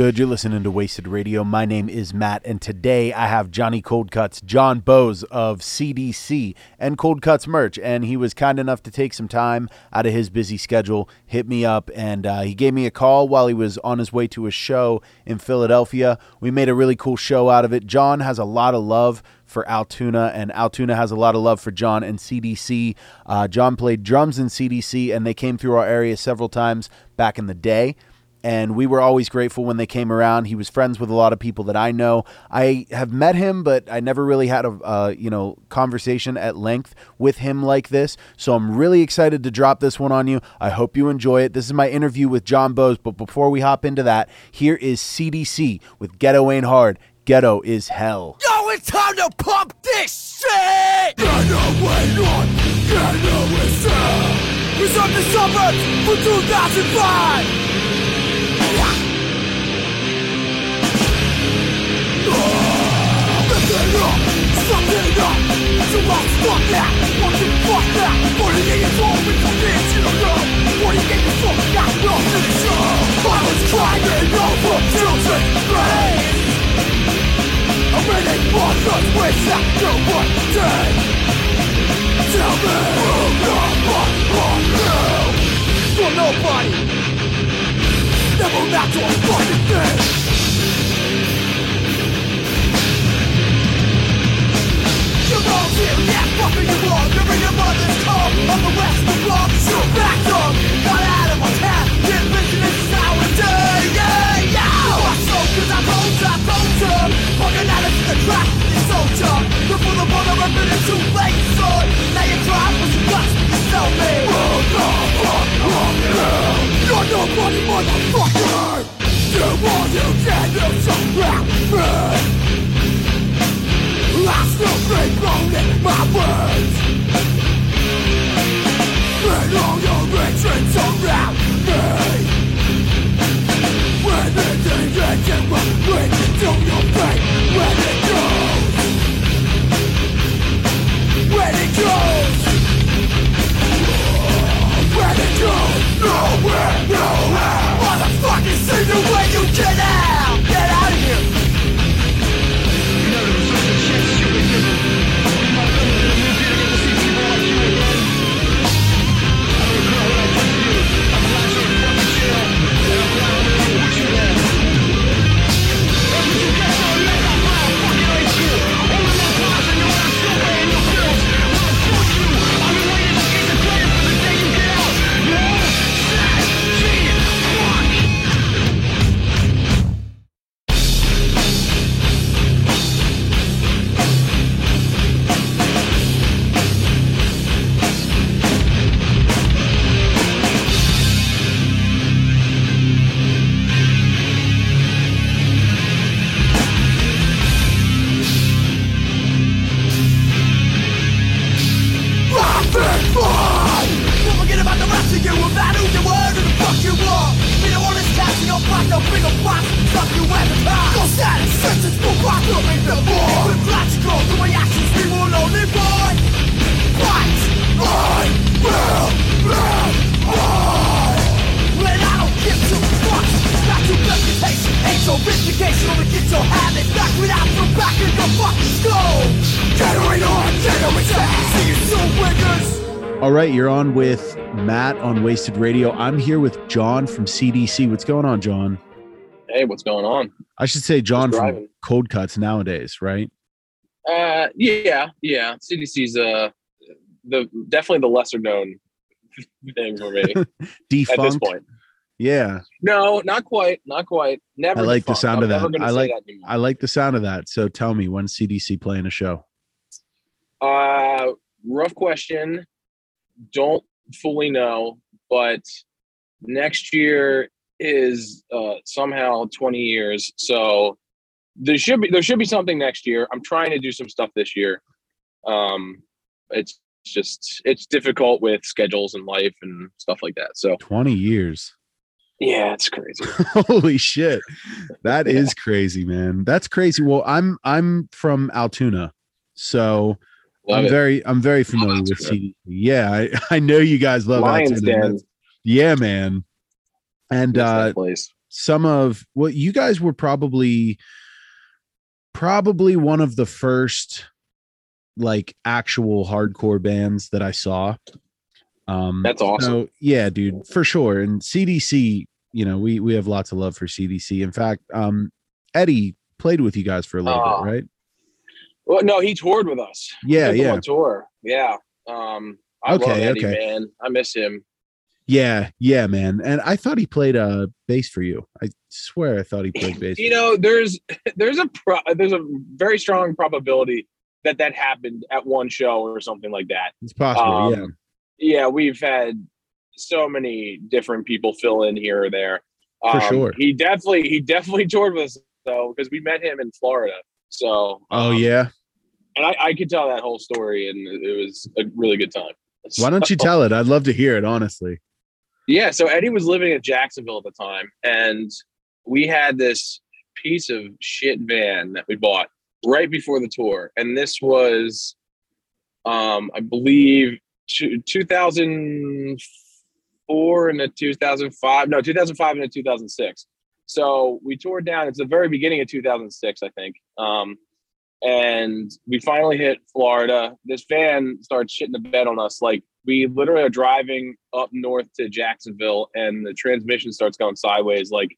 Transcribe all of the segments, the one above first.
Good? You're listening to Wasted Radio. My name is Matt, and today I have Johnny Cold Cuts, John Bowes of CDC and Cold Cuts merch. And he was kind enough to take some time out of his busy schedule, hit me up, and uh, he gave me a call while he was on his way to a show in Philadelphia. We made a really cool show out of it. John has a lot of love for Altoona, and Altoona has a lot of love for John and CDC. Uh, John played drums in CDC, and they came through our area several times back in the day and we were always grateful when they came around. He was friends with a lot of people that I know. I have met him, but I never really had a uh, you know conversation at length with him like this. So I'm really excited to drop this one on you. I hope you enjoy it. This is my interview with John Bowes. But before we hop into that, here is CDC with Ghetto Ain't Hard. Ghetto is hell. Yo, it's time to pump this shit! Ghetto ain't hard. Ghetto is hell. It's up the suburbs for 2005. Nobody. Never match your fucking thing All right, you're on with Matt on Wasted Radio. I'm here with John from CDC. What's going on, John? Hey, what's going on? I should say John from Cold Cuts nowadays, right? Uh, yeah, yeah. CDC's uh the definitely the lesser known thing for me Defunct. at this point. Yeah. No, not quite, not quite. Never. I like defunct. the sound I'm of that. I like that. I like the sound of that. So tell me when CDC playing a show. Uh, rough question. Don't fully know, but next year is uh, somehow 20 years. So there should be there should be something next year. I'm trying to do some stuff this year. Um, it's just it's difficult with schedules and life and stuff like that. So 20 years. yeah, it's crazy. Holy shit. That is crazy, man. That's crazy. Well, I'm I'm from Altoona. So Love I'm it. very I'm very familiar with Altoona. CDC. Yeah, I, I know you guys love Lions Den. Yeah, man. And uh place. some of well, you guys were probably probably one of the first like actual hardcore bands that I saw. Um That's awesome. So yeah, dude, for sure. And CDC, you know, we we have lots of love for CDC. In fact, um Eddie played with you guys for a little Oh. bit, right? Well, no, he toured with us. Yeah, yeah. Tour. Yeah. Um, I love Okay, Eddie, okay. man. I miss him. Yeah, yeah, man. And I thought he played uh bass for you. I swear I thought he played bass. You know, there's there's a pro- there's a very strong probability that that happened at one show or something like that. it's possible, um, yeah. Yeah, we've had so many different people fill in here or there. For Um, sure. He definitely he definitely toured with us though because we met him in Florida. So Oh um, yeah. And I, I could tell that whole story and it was a really good time. Why don't you tell it? I'd love to hear it, honestly. Yeah, so Eddie was living in Jacksonville at the time, and we had this piece of shit van that we bought right before the tour, and this was, um, I believe, two, 2004 and a 2005, no, 2005 and a 2006. So we toured down. It's the very beginning of 2006, I think. Um, and we finally hit Florida. This van starts shitting the bed on us. Like we literally are driving up north to Jacksonville, and the transmission starts going sideways. Like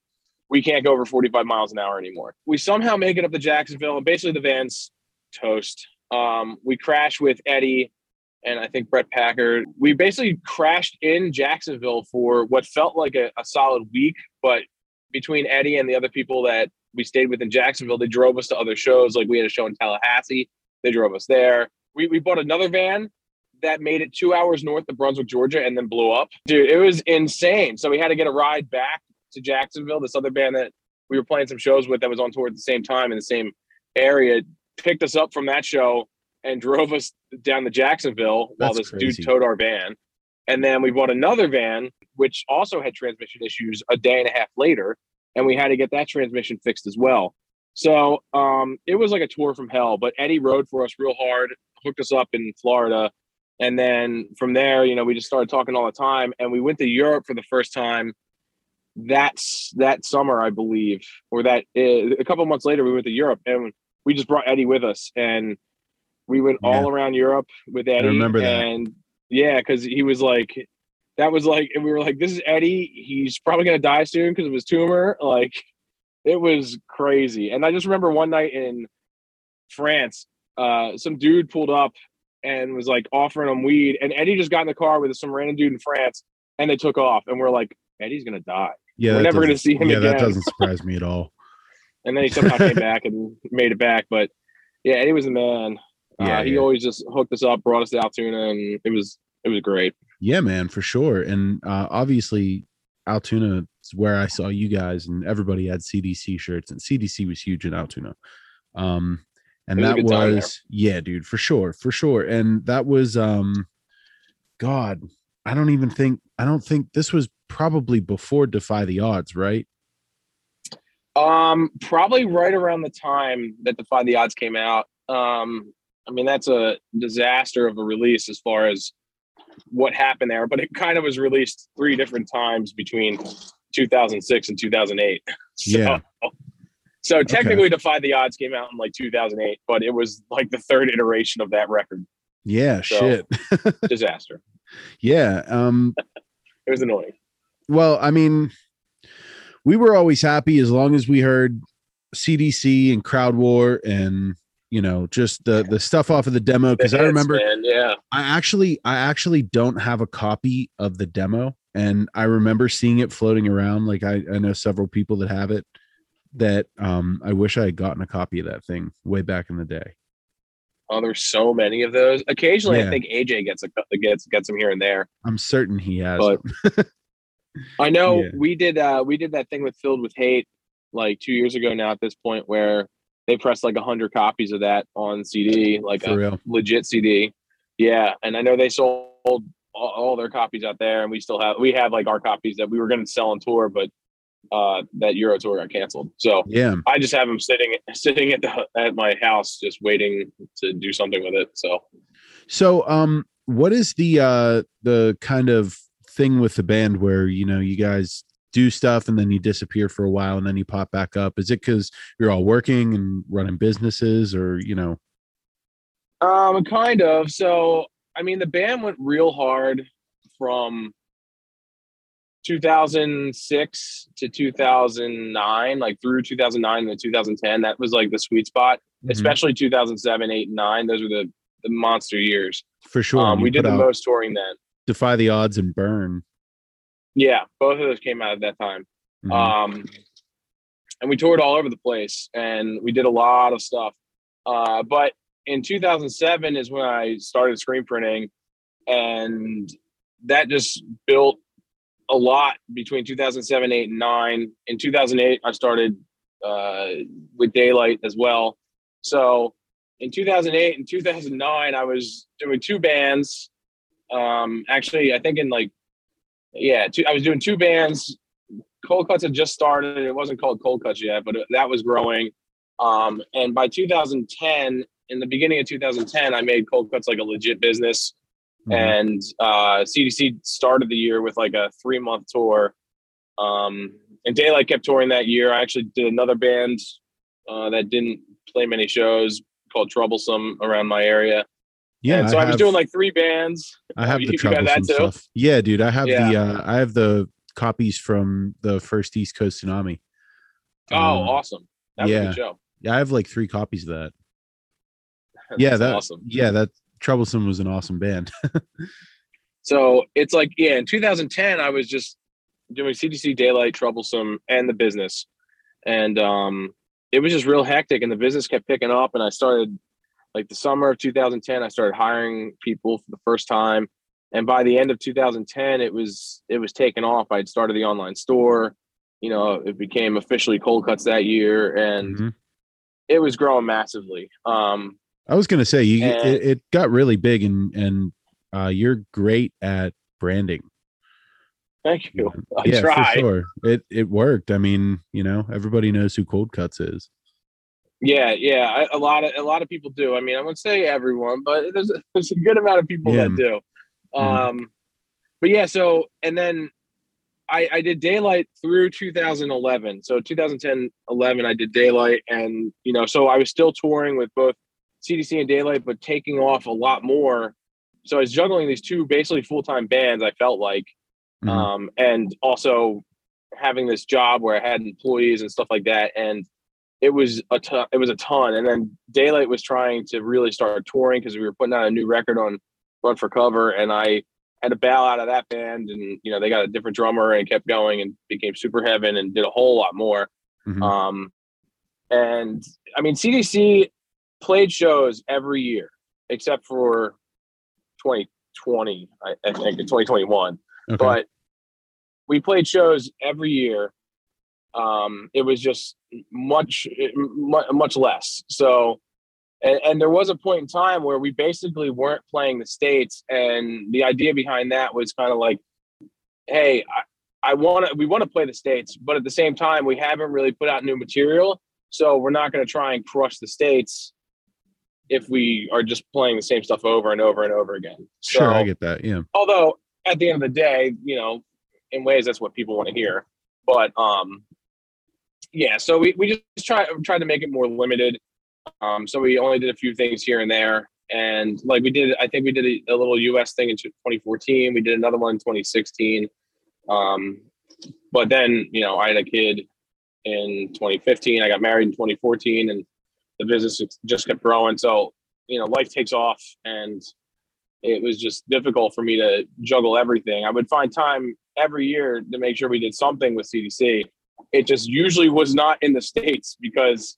we can't go over 45 miles an hour anymore. We somehow make it up to Jacksonville, and basically the van's toast. Um, we crash with Eddie and I think Brett Packard. We basically crashed in Jacksonville for what felt like a, a solid week, but between Eddie and the other people that we stayed with in Jacksonville, they drove us to other shows. Like we had a show in Tallahassee, they drove us there. We, we bought another van that made it two hours north of Brunswick, Georgia, and then blew up. Dude, it was insane. So we had to get a ride back to Jacksonville. This other band that we were playing some shows with that was on tour at the same time in the same area picked us up from that show and drove us down to Jacksonville while this crazy. dude towed our van. And then we bought another van, which also had transmission issues a day and a half later, and we had to get that transmission fixed as well. So um, it was like a tour from hell. But Eddie rode for us real hard, hooked us up in Florida, and then from there, you know, we just started talking all the time. And we went to Europe for the first time. That's that summer, I believe, or that uh, a couple months later, we went to Europe, and we just brought Eddie with us, and we went all around Europe with Eddie. I remember that. And yeah, because he was like, that was like, and we were like, this is Eddie. He's probably gonna die soon because of his tumor. Like, it was crazy. And I just remember one night in France, uh, some dude pulled up and was like offering him weed, and Eddie just got in the car with some random dude in France, and they took off, and we're like, Eddie's gonna die. Yeah, We're never gonna see him Yeah, that doesn't surprise me at all. And then he somehow came back and made it back. But yeah, Eddie was a man. Yeah, uh, he yeah. always just hooked us up, brought us to Altoona, and it was it was great. Yeah, man, for sure. And uh, obviously, Altoona is where I saw you guys, and everybody had CDC shirts, and CDC was huge in Altoona. Um, and It was a that good time there. was, yeah, dude, for sure, for sure. And that was, um, God, I don't even think, I don't think this was probably before Defy the Odds, right? Um, probably right around the time that Defy the Odds came out. Um, I mean, that's a disaster of a release as far as what happened there, but it kind of was released three different times between 2006 and 2008. So, Yeah. So technically, Defy the Odds came out in like 2008, but it was like the third iteration of that record. Yeah, So- shit. Disaster. Yeah. Um, It was annoying. Well, I mean, we were always happy as long as we heard CDC and Crowd War and you know just the the stuff off of the demo because I remember man, yeah. I actually I actually don't have a copy of the demo and I remember seeing it floating around like I I know several people that have it that um I wish I had gotten a copy of that thing way back in the day. Oh, there's so many of those. Occasionally, Yeah. I think AJ gets a gets gets them here and there. I'm certain he has. But I know Yeah. we did uh we did that thing with Filled with Hate like two years ago now at this point where they pressed like a hundred copies of that on CD, like for a real. legit CD. Yeah, and I know they sold all, all their copies out there, and we still have we have like our copies that we were going to sell on tour, but uh that Euro tour got canceled. So Yeah. I just have them sitting sitting at the at my house, just waiting to do something with it. So So um what is the uh the kind of thing with the band where you know you guys do stuff and then you disappear for a while and then you pop back up? Is it because you're all working and running businesses, or you know? Um, kind of. So, I mean, the band went real hard from 2006 to 2009, like through 2009 to 2010. That was like the sweet spot, Mhm. especially 2007, 8, and 9. Those were the, the monster years. for sure. Um, we did the most touring then. Defy the Odds and Burn. Yeah, both of those came out at that time. Mhm. Um, and we toured all over the place and we did a lot of stuff. Uh, but in 2007 is when I started screen printing, and that just built a lot between 2007, 8, and 9. In 2008, I started uh, with Daylight as well. So in 2008 and 2009, I was doing two bands. Um, actually, I think in like, yeah, two, I was doing two bands Cold Cuts had just started. It wasn't called Cold Cuts yet, but it, that was growing. Um, and by 2010, in the beginning of 2010, I made Cold Cuts like a legit business. Mhm. And uh, CDC started the year with like a three month tour. Um, and Daylight kept touring that year. I actually did another band uh, that didn't play many shows called Troublesome around my area. Yeah, and so I, was have- doing like three bands. I have you- the got that troublesome too? stuff. Yeah, dude, I have the uh, I have the copies from the first East Coast tsunami. Oh, Um, awesome! That was a yeah. good show. Yeah, I have like three copies of that. yeah, That's that awesome. Yeah, that troublesome was an awesome band. So it's like, yeah, in 2010, I was just doing CDC Daylight, Troublesome, and the business. And um, it was just real hectic, and the business kept picking up. And I started, like, the summer of 2010, I started hiring people for the first time. And by the end of 2010, it was it was taken off. I'd started the online store. You know, it became officially Cold Cuts that year, and Mhm. it was growing massively. Um, I was gonna say you And- it, it got really big and and uh, you're great at branding. thank you. I yeah, try. for sure. It it worked. I mean, you know, everybody knows who Cold Cuts is. Yeah, yeah, I, a lot of a lot of people do. I mean, I wouldn't say everyone, but there's a, there's a good amount of people Yeah. that do. Mhm. Um, but yeah, so and then I I did daylight through 2011. So 2010, 11, I did daylight, and you know, so I was still touring with both CDC and daylight, but taking off a lot more. So I was juggling these two basically full time bands. I felt like, Mhm. um, and also having this job where I had employees and stuff like that, and it was a ton. It was a ton. And then Daylight was trying to really start touring because we were putting out a new record on Run for Cover, and I had to bail out of that band, and you know they got a different drummer and kept going and became Superheaven and did a whole lot more. Mhm. Um, and I mean, CDC played shows every year except for 2020, I, I think, in 2021 okay. but we played shows every year. Um, it was just much, much, less. So, and, and there was a point in time where we basically weren't playing the states, and the idea behind that was kind of like, hey, I, I want to, we want to play the states, but at the same time, we haven't really put out new material, so we're not going to try and crush the states if we are just playing the same stuff over and over and over again. sure, I get that. Yeah. although at the end of the day, you know, in ways that's what people want to hear. But um yeah, so we, we just try tried to make it more limited. Um so we only did a few things here and there. And like we did I think we did a, a little US thing in 2014. We did another one in 2016. Um but then, you know, I had a kid in 2015. I got married in 2014 and the business just kept growing. So, you know, life takes off and it was just difficult for me to juggle everything. I would find time every year to make sure we did something with CDC. It just usually was not in the states because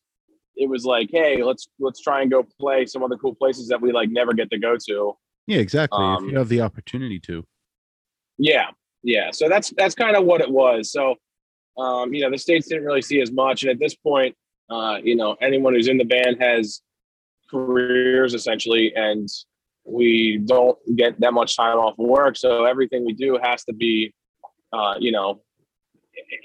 it was like, hey, let's let's try and go play some other cool places that we like never get to go to. Yeah, exactly. Um, if you have the opportunity to. Yeah, yeah. So that's that's kind of what it was. So, um, you know, the states didn't really see as much, and at this point, uh, you know, anyone who's in the band has careers essentially, and we don't get that much time off work. So everything we do has to be, uh, you know,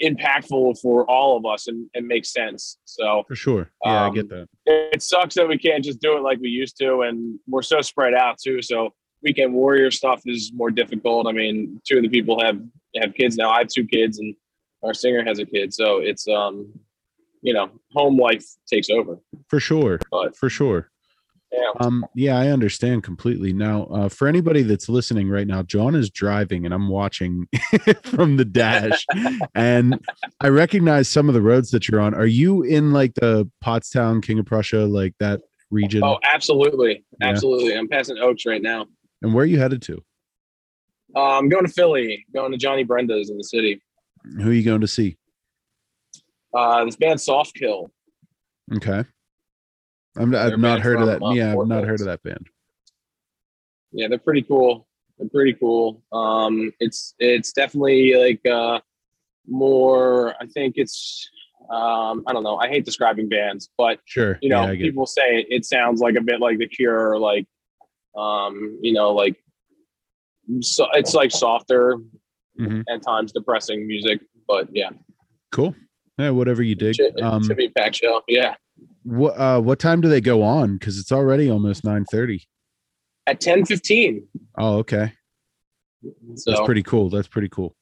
impactful for all of us and, and makes sense. So For sure. Yeah, I Um, get that. it sucks that we can't just do it like we used to, and we're so spread out too. So weekend warrior stuff is more difficult. I mean, two of the people have have kids now. I have two kids, and our singer has a kid, so it's um, you know, home life takes over. For sure. But For sure. Yeah, Um, yeah, I understand completely. Now, uh, for anybody that's listening right now, John is driving and I'm watching from the dash, and I recognize some of the roads that you're on. Are you in like the Pottstown, King of Prussia, like that region? oh, absolutely, Yeah. absolutely. I'm passing Oaks right now. And where are you headed to? Uh, I'm going to Philly, going to Johnny Brenda's in the city. Who are you going to see? Uh, this band Soft Kill. Okay. I'm, I've not heard of that. Yeah, I've not heard of that band. Yeah, they're pretty cool. They're pretty cool. Um, it's it's definitely like uh, more. I think it's. Um, I don't know. I hate describing bands, but Sure. you know, yeah, get it. people say it, sounds like a bit like The Cure, or like, um, you know, like, so it's like softer, Mhm. at times depressing music, but yeah, Cool. Yeah, whatever you dig. should, Um, should be a packed show. Yeah, what uh, what time do they go on? Because it's already almost nine thirty. at ten fifteen. Oh, okay. So That's pretty cool. That's pretty cool.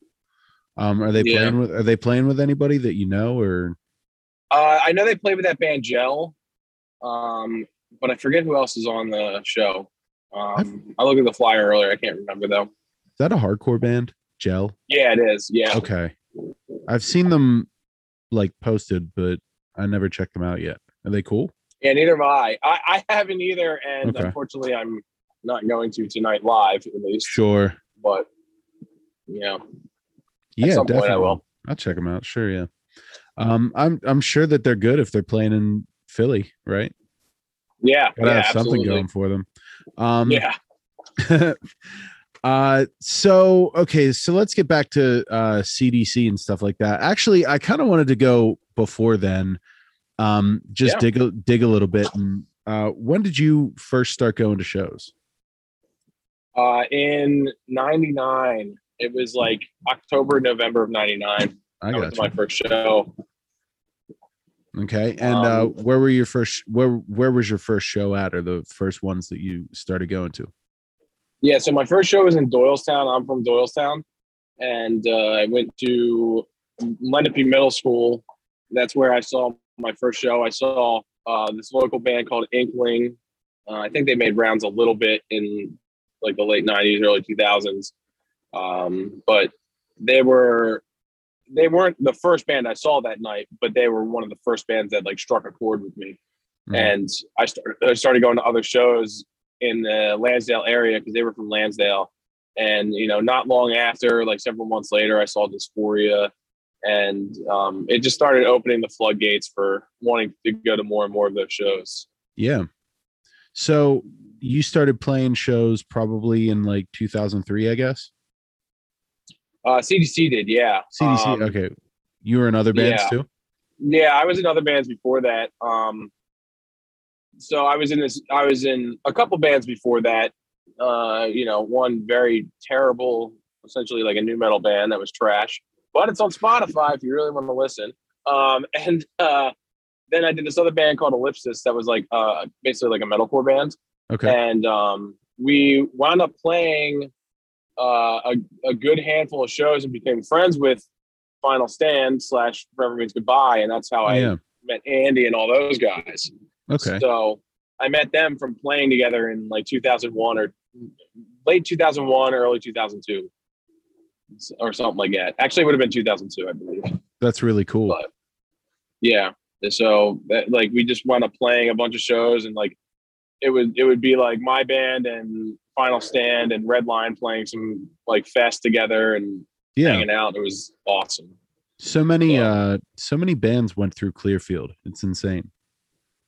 Um, are they Yeah. playing with? Are they playing with anybody that you know, or uh, I know they play with that band Gel, um, but I forget who else is on the show. Um, I looked at the flyer earlier. I can't remember though. is that a hardcore band? Gel. Yeah, it is. Yeah. Okay. I've seen them like posted, but I never checked them out yet. Are they cool? Yeah, neither have I. I, I haven't either, and Okay. unfortunately, I'm not going to tonight live at least. Sure. But yeah, Yeah, some point I definitely. will. I'll check them out. Sure. Yeah. Um, I'm I'm sure that they're good if they're playing in Philly, right? yeah, Gotta yeah, have something absolutely. going for them. Um, Yeah, uh so okay so let's get back to uh cdc and stuff like that actually i kind of wanted to go before then um just Yeah. dig a dig a little bit and uh when did you first start going to shows uh, in '99, it was like October, November of '99. i That got was my first show. okay and uh um, where were your first where where was your first show at or the first ones that you started going to Yeah, so my first show was in Doylestown. I'm from Doylestown, and uh, I went to Lenape Middle School. That's where I saw my first show. I saw uh, this local band called Inkling. Uh, I think they made rounds a little bit in like the late '90s, early 2000s, um, but they were they weren't the first band I saw that night, but they were one of the first bands that like struck a chord with me Mhm. and I started I started going to other shows in the Lansdale area because they were from Lansdale. And you know, not long after, like several months later, I saw Dysphoria, and um, it just started opening the floodgates for wanting to go to more and more of those shows. yeah so you started playing shows probably in like 2003 i guess Uh, CDC did, yeah. cdc Um, okay you were in other bands yeah. too Yeah, I was in other bands before that. Um, so I was in this. I was in a couple bands before that. Uh, you know, one very terrible, essentially like a new metal band that was trash, but it's on Spotify if you really want to listen. Um, and uh, then I did this other band called Ellipsis that was like uh, basically like a metalcore band, okay. And um, we wound up playing uh, a, a good handful of shows and became friends with Final Stand slash Forever Means Goodbye, and that's how I yeah. met Andy and all those guys. okay. So I met them from playing together in like 2001 or late 2001, early 2002, or something like that. Actually, it would have been 2002, I believe. that's really cool But yeah, so that, like we just wound up playing a bunch of shows, and like it would it would be like my band and Final Stand and Red Line playing some like fest together and yeah hanging out. It was awesome. so many Yeah. uh so many bands went through clearfield it's insane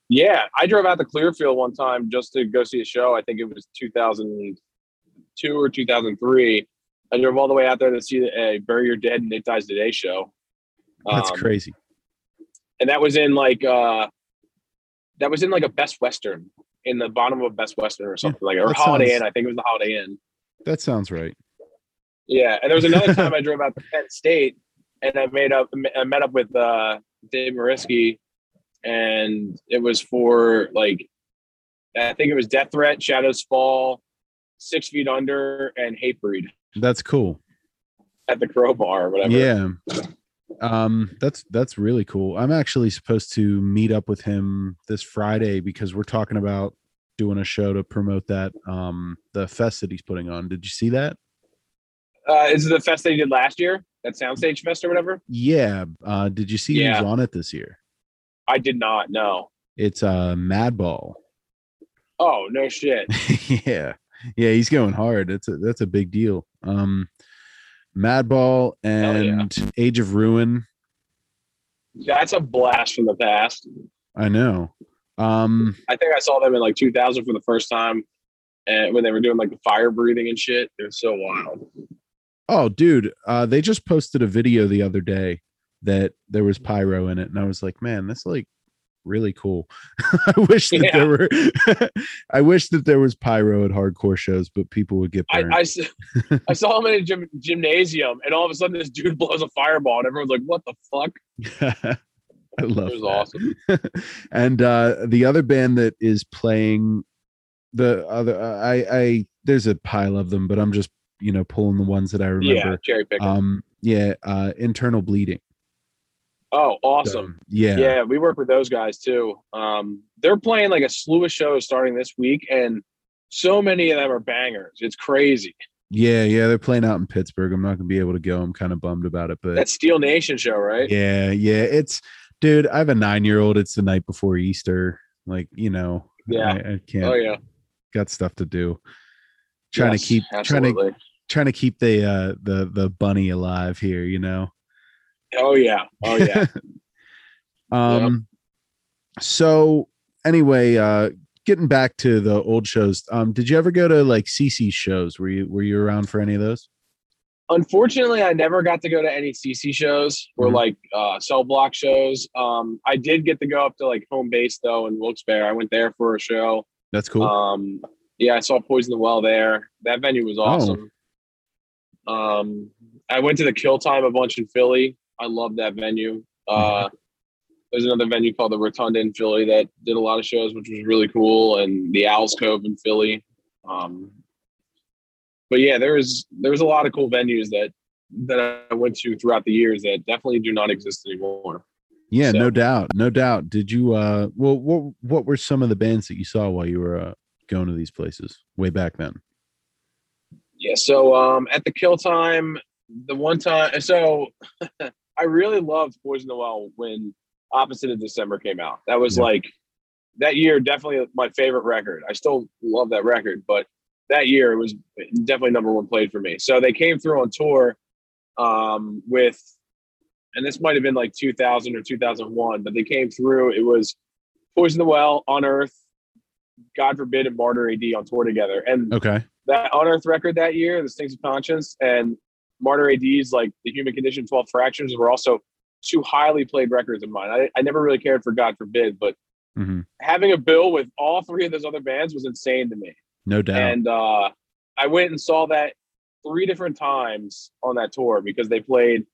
Yeah, I drove out to Clearfield one time just to go see a show. I think it was 2002 or 2003. I drove all the way out there to see a Bury Your Dead and It Dies Today show. that's Um, crazy And that was in like uh that was in like a Best Western in the bottom of a Best Western or something like or Holiday sounds- Inn. I think it was the Holiday Inn. that sounds right Yeah, and there was another time I drove out to Penn State and I made up I met up with uh Dave Mariski and it was for like I think it was Death Threat, Shadows Fall, Six Feet Under, and Hatebreed that's cool at the Crowbar or whatever. yeah Um, that's that's really cool. I'm actually supposed to meet up with him this Friday because we're talking about doing a show to promote that um the fest that he's putting on. Did you see that? Uh, is it the fest that they did last year? That Soundstage Fest or whatever? Yeah. Uh, did you see Yeah. who's on it this year? I did not know. It's uh Madball. Oh no shit. yeah, yeah, he's going hard. That's a that's a big deal. Um, Madball Hell yeah. and Age of Ruin. That's a blast from the past. I know. Um, I think I saw them in like 2000 for the first time, and when they were doing like the fire breathing and shit. It was so wild. oh, dude, uh, they just posted a video the other day that there was pyro in it, and I was like, man, that's like really cool. I wish that Yeah. there were. I wish that there was pyro at hardcore shows, but people would get I, burned. I, s- I saw him in a gym, gymnasium, and all of a sudden this dude blows a fireball, and everyone's like, "What the fuck?" I love It was that. awesome. and uh the other band that is playing the other uh, I I there's a pile of them, but I'm just you know pulling the ones that I remember. Yeah, cherry picking. Um yeah, uh internal bleeding. Oh, awesome. So, yeah. Yeah. we work with those guys too. Um, they're playing like a slew of shows starting this week, and so many of them are bangers. It's crazy. Yeah, yeah, they're playing out in Pittsburgh. I'm not gonna be able to go. I'm kind of bummed about it, but That Steel Nation show, right? yeah, yeah, it's dude, I have a 9-year-old. It's the night before Easter. Like, you know, Yeah. I, I can't Oh yeah. got stuff to do. Trying Yes, to keep trying to trying to keep the uh the the bunny alive here, you know. Oh yeah. Oh yeah. um so anyway, uh getting back to the old shows, um did you ever go to like CC shows? Were you were you around for any of those? Unfortunately, I never got to go to any CC shows or Mhm. like uh, cell block shows. Um, I did get to go up to like home base though in Wilkes-Barre. I went there for a show. That's cool. Um, yeah, I saw Poison the Well there. That venue was awesome. Um, I went to the Kill Time a bunch in Philly. I love that venue. Uh, there's another venue called the Rotunda in Philly that did a lot of shows, which was really cool, and the Owls Cove in Philly. Um, but yeah, there was there was a lot of cool venues that that I went to throughout the years that definitely do not exist anymore. yeah, no doubt. No doubt. Did you uh well what what were some of the bands that you saw while you were uh going to these places way back then? Yeah. So um, at the kill time, the one time, so I really loved Poison the Well when Opposite of December came out. That was Yeah. like that year, definitely my favorite record. I still love that record, but that year it was definitely number one played for me. So they came through on tour um, with, and this might have been like 2000 or 2001, but they came through. It was Poison the Well, Unearth, God Forbid, and Martyr AD on tour together. And Okay. that Unearth record that year, The Stings of Conscience, and Martyr AD's like The Human Condition, 12 Fractions were also two highly played records of mine. I, I never really cared for God Forbid, but hmm having a bill with all three of those other bands was insane to me. No doubt. And uh, I went and saw that three different times on that tour because they played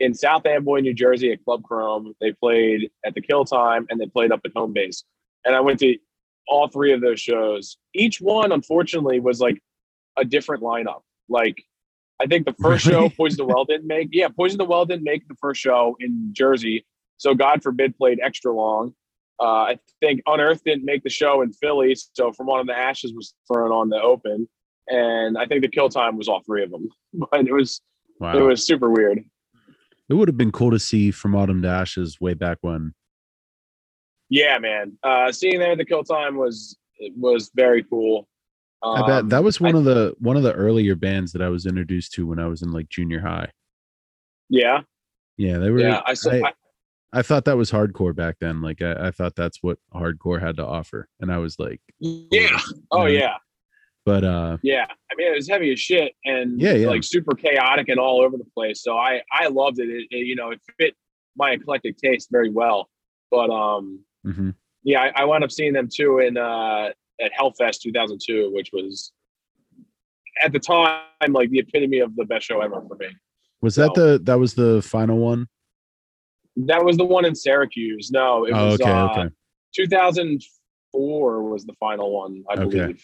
in South Amboy, New Jersey at Club Chrome. They played at the Kill Time and they played up at home base. And I went to all three of those shows. Each one, unfortunately, was like a different lineup. Like, I think the first show Poison the Well didn't make. Yeah, Poison the Well didn't make the first show in Jersey. So God forbid played extra long. Uh, I think Unearth didn't make the show in Philly, so From Autumn to Ashes was thrown on the open, and I think the kill time was all three of them. But it was wow. it was super weird. it would have been cool to see from Autumn to Ashes way back when. Yeah, man. Uh, seeing them at the kill time was it was very cool. Um, I bet that was one I- of the one of the earlier bands that I was introduced to when I was in like junior high. Yeah, Yeah, they were. yeah. I. I, I, thought that was hardcore back then. Like I, I thought that's what hardcore had to offer, and I was like, yeah. Oh Yeah. yeah, but uh, yeah. I mean, it was heavy as shit and Yeah, yeah. like super chaotic and all over the place. So I I loved it. It, it. You know, it fit my eclectic taste very well. But um, mhm. yeah, I, I wound up seeing them too in uh, at Hellfest 2002, which was at the time like the epitome of the best show ever for me. was that the that was the final one? That was the one in Syracuse. No, it Oh, was okay, uh, okay. 2004 was the final one, I Okay. believe.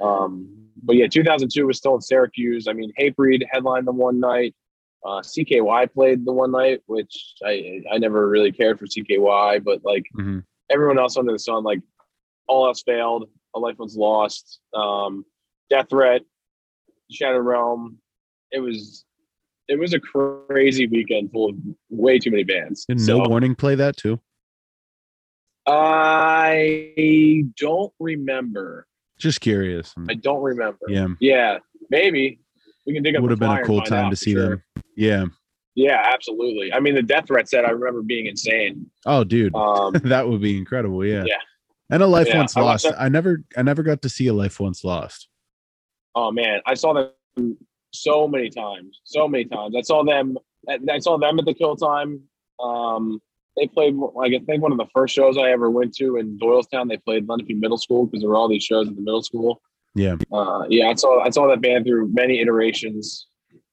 Um, but yeah, 2002 was still in Syracuse. I mean, Hatebreed headlined the one night. Uh, CKY played the one night, which I I never really cared for CKY, but like Mhm. everyone else under the sun, like all else failed, a life once lost, um, Death Threat, Shadow Realm. It was it was a crazy weekend full of way too many bands. Did So, no warning play that too? I don't remember. Just curious. I don't remember. Yeah, Yeah, maybe we can dig up. would have been a cool time to see sure. them. Yeah. Yeah, absolutely. I mean, the death threat set I remember being insane. Oh, dude, Um, that would be incredible. Yeah. Yeah. And a life Yeah, once I lost. I never, I never got to see a life once lost. oh man, I saw them so many times, so many times. I saw them. I saw them at the Kill Time. Um, they played like I think one of the first shows I ever went to in Doylestown. They played Lenape Middle School because there were all these shows at the middle school. Yeah. Uh, yeah, I saw I saw that band through many iterations,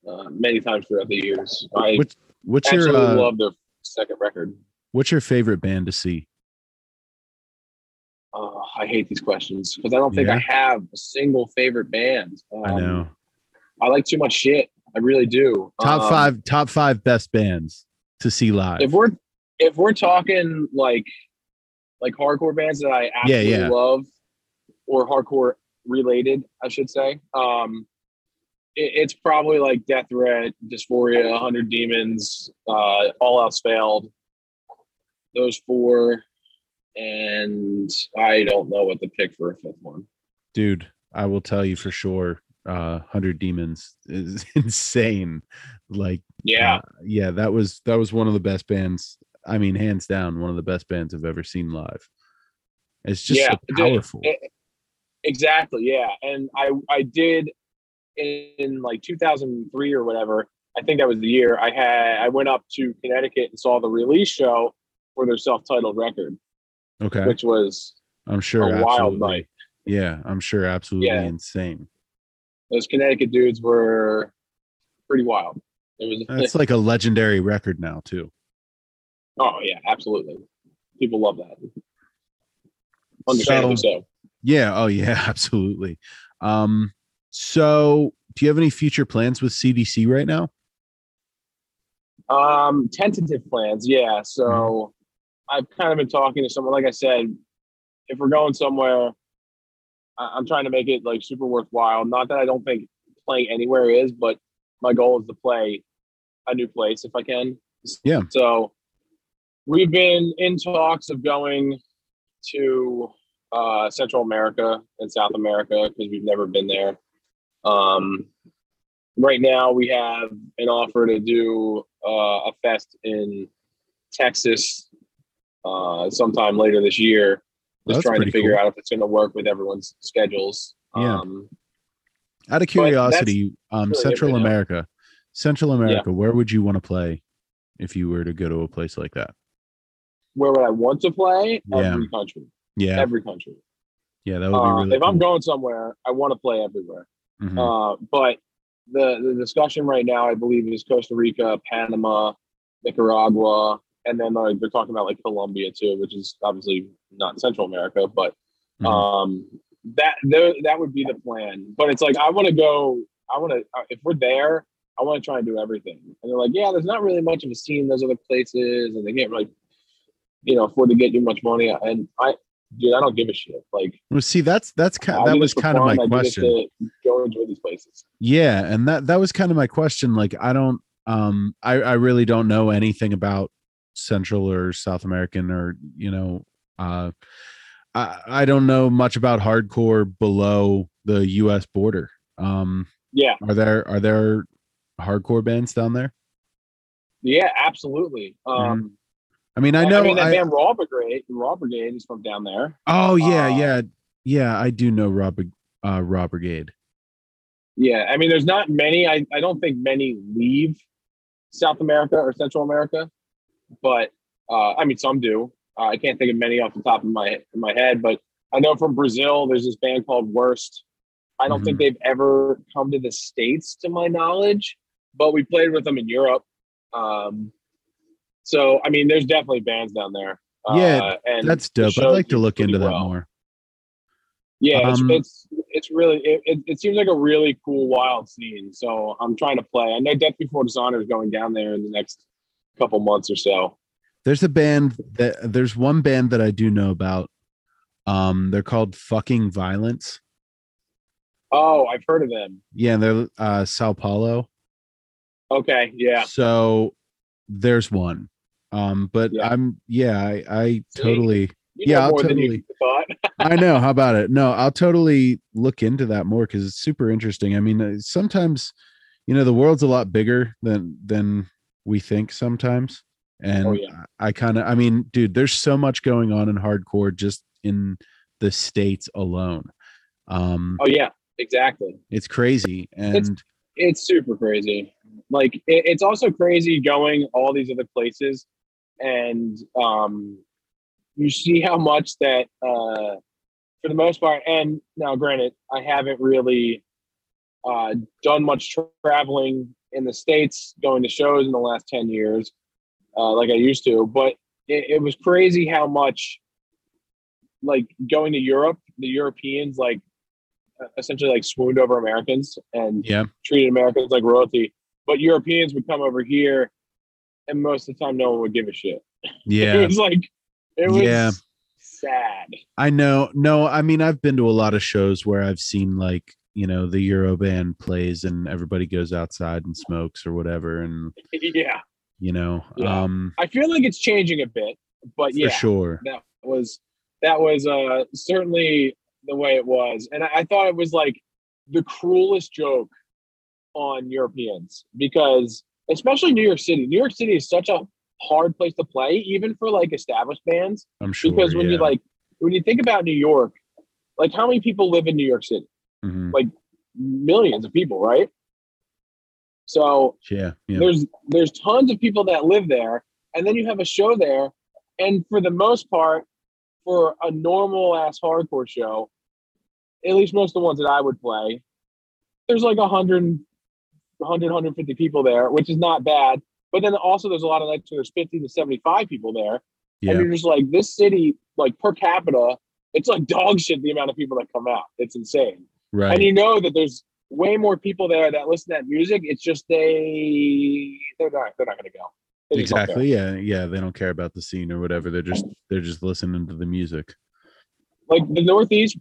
uh, many times throughout the years. I Which- What's your, uh, love their second record. what's your favorite band to see? I hate these questions because I don't think Yeah. I have a single favorite band. I Um, know. I like too much shit. I really do. Top Um, five, top five best bands to see live. If we're if we're talking like like hardcore bands that I Yeah, absolutely yeah. love or hardcore related, I should say. Um, it, it's probably like Death Threat, Dysphoria, Hundred Demons, uh, All Else Failed. Those four, and I don't know what to pick for a fifth one. dude i will tell you for sure uh 100 demons is insane like Yeah, uh, yeah that was that was one of the best bands i mean hands down one of the best bands i've ever seen live it's just Yeah, so powerful it- exactly. Yeah, and I I did in, in like 2003 or whatever. I think that was the year I had. I went up to Connecticut and saw the release show for their self-titled record, okay which was i'm sure a wild night. yeah i'm sure absolutely Yeah. insane Those Connecticut dudes were pretty wild. It was. that's like a legendary record now too oh yeah, absolutely. People love that. Understandably so. yeah oh yeah absolutely um so do you have any future plans with cdc right now Um, tentative plans, yeah. So Mm-hmm. I've kind of been talking to someone. Like I said, if we're going somewhere, I- I'm trying to make it like super worthwhile. Not that I don't think playing anywhere is, but my goal is to play a new place if I can. Yeah. So we've been in talks of going to uh, Central America and South America because we've never been there. Um, right now, we have an offer to do uh, a fest in Texas uh, sometime later this year. Just that's trying to figure cool. out if it's going to work with everyone's schedules. Yeah. Um, out of curiosity um really central now. america central america where would you want to play if you were to go to a place like that where would I want to play? Yeah. Every country. yeah Every country. yeah that would be Uh, really if I'm going somewhere, I want to play everywhere. Mhm. Uh, but the the discussion right now, I believe, is Costa Rica, Panama, Nicaragua, and then like they're talking about like Colombia too, which is obviously not Central America, but Mhm. um, that th- that would be the plan. But it's like I want to go. I want to if we're there, I want to try and do everything. And they're like, yeah, there's not really much of a scene in those other places, and they can't like, you know, afford to get you much money. And I, dude, I don't give a shit. Like well see that's that's kind that was kind of my I question Go enjoy these places. yeah and that that was kind of my question like i don't um i i really don't know anything about central or south american or you know uh i i don't know much about hardcore below the us border um Yeah, are there are there hardcore bands down there yeah, absolutely. Um, i mean Mm-hmm. i know I mean, that I- band Raw Brigade, Raw Brigade is from down there. oh yeah uh, yeah yeah i do know rob uh Raw Brigade Yeah, I mean, there's not many. I, I don't think many leave South America or Central America, but uh, I mean, some do. Uh, I can't think of many off the top of my my head, but I know from Brazil, there's this band called Worst. I don't think they've ever come to the states, to my knowledge, but we played with them in Europe. Um, so I mean, there's definitely bands down there. Yeah, uh, and that's dope i'd like to look into that well. more Yeah, Um, it's, it's it's really it, it, it seems like a really cool wild scene. So I'm trying to play. I know Death Before Dishonor is going down there in the next couple months or so. There's a band that there's one band that I do know about. Um, they're called Fucking Violence. Oh, I've heard of them. Yeah, they're uh Sao Paulo. Okay, yeah. So there's one. Um, but Yeah. I'm yeah, I, I totally You Yeah, I'll more than totally- you thought. I know. How about it? No, I'll totally look into that more because it's super interesting. I mean, uh, sometimes, you know, the world's a lot bigger than than we think sometimes, and Oh, yeah. I, kind of, I mean, dude, there's so much going on in hardcore just in the states alone. Um, oh yeah, exactly. it's crazy, and It's super crazy. Like it, it's also crazy going all these other places, and um, you see how much that uh, for the most part. And now, granted, I haven't really uh, done much traveling in the states, going to shows in the last ten years, uh, like I used to. But it, it was crazy how much, like going to Europe, the Europeans like essentially like swooned over Americans and yeah, treated Americans like royalty. But Europeans would come over here, and most of the time, no one would give a shit. yeah. It was like, it was Yeah. sad. I know. No, I mean, I've been to a lot of shows where I've seen like, you know, the Euro band plays and everybody goes outside and smokes or whatever. And, yeah, you know, Yeah. um, I feel like it's changing a bit, but for yeah, sure. that was that was uh certainly the way it was, and I, I thought it was like the cruelest joke on Europeans because, especially New York City. New York City is such a hard place to play, even for like established bands. I'm sure. because when you like when you think about New York, like how many people live in New York City? Mhm. Millions of people, right? So yeah, yeah. there's there's tons of people that live there, and then you have a show there, and for the most part, for a normal ass hardcore show, at least most of the ones that I would play, there's like 100, 100 150 people there, which is not bad. But then also there's a lot of nights where there's 50 to 75 people there, yeah. and you're just like this city, like per capita, it's like dog shit the amount of people that come out. It's insane, right. and you know that there's way more people there that listen to that music. It's just they they're not they're not gonna go. They just don't care. exactly. Yeah, yeah. They don't care about the scene or whatever. They're just they're just listening to the music. Like the Northeast.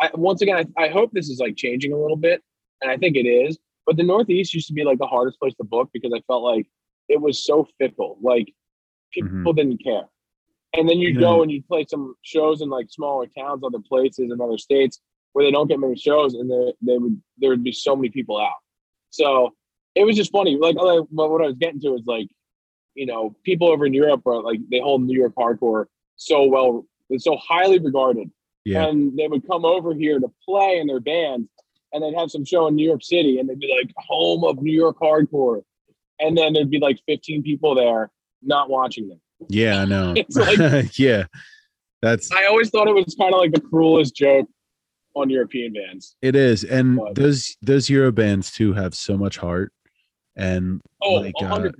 I, once again, I, I hope this is like changing a little bit, and I think it is. But the Northeast used to be like the hardest place to book because I felt like it was so fickle. Like mm-hmm. people didn't care. And then you Yeah. go and you play some shows in like smaller towns, other places, in other states where they don't get many shows, and they they would there would be so many people out. So it was just funny. Like, like what I was getting to is like, you know, people over in Europe are like they hold New York hardcore so well, it's so highly regarded, Yeah, and they would come over here to play in their bands, and they'd have some show in New York City, and they'd be like home of New York hardcore, and then there'd be like 15 people there not watching them. yeah. I know. Like- yeah, that's I always thought it was kind of like the cruelest joke on European bands. it is. And But- those those Euro bands too have so much heart. And Oh, like, uh, 100%.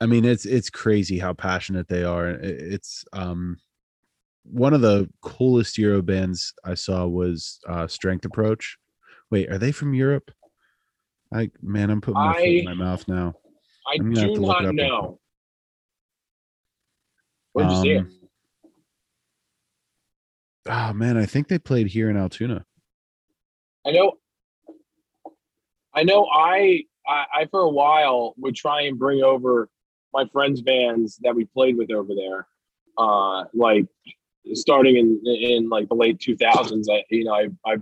I mean, it's it's crazy how passionate they are. It's um one of the coolest Euro bands I saw was uh Strength Approach. Wait, are they from Europe? I man, I'm putting my foot in my mouth now. I I'm gonna have do to look it not know. Where'd you see it? Oh man, I think they played here in Altoona. I know. I know. I, I I for a while would try and bring over my friends' bands that we played with over there, uh, like starting in in like the late two thousands. I you know I I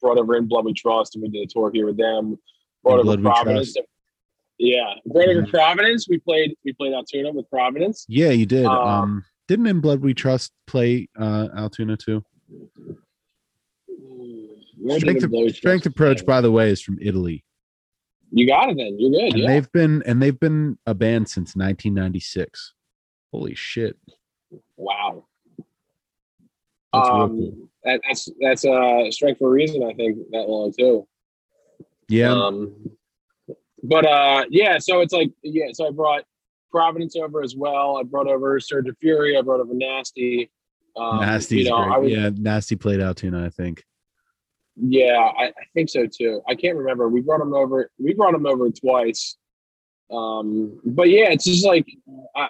brought over in Blood We Trust and we did a tour here with them. Brought over Providence. Yeah, brought over Mhm. Providence. We played we played Altoona with Providence. Yeah, you did. Um, Um, didn't In Blood We Trust play uh Altoona too? Where Strength, We Strength Approach, by the way, is from Italy, You got it then. You're good. and Yeah. they've been and they've been a band since 1996. Holy shit! Wow. That's um, cool. that, that's that's uh strength for a reason. I think that long too. Yeah, Um, but uh, yeah. So it's like yeah. So I brought Providence over as well. I brought over Surge of Fury. I brought over Nasty. Um, Nasty's You know, was, yeah, Nasty played Altoona, I think. Yeah, I, I think so too. I can't remember. We brought him over. We brought him over twice. Um, but yeah, it's just like I,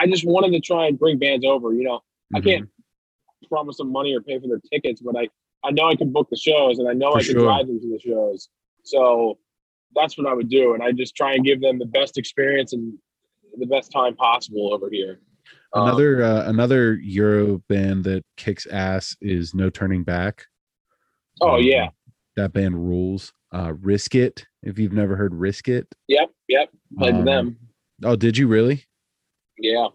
I just wanted to try and bring bands over. You know, I Mm-hmm. can't promise them money or pay for their tickets, but I I know I can book the shows and I know For I can sure. drive them to the shows. So that's what I would do, and I just try and give them the best experience and the best time possible over here. Um, Another uh, another Euro band that kicks ass is No Turning Back. oh Um, yeah, that band rules. Uh, Risk It. If you've never heard Risk It, yep, yep. Played um, them. Oh, did you really? Yeah,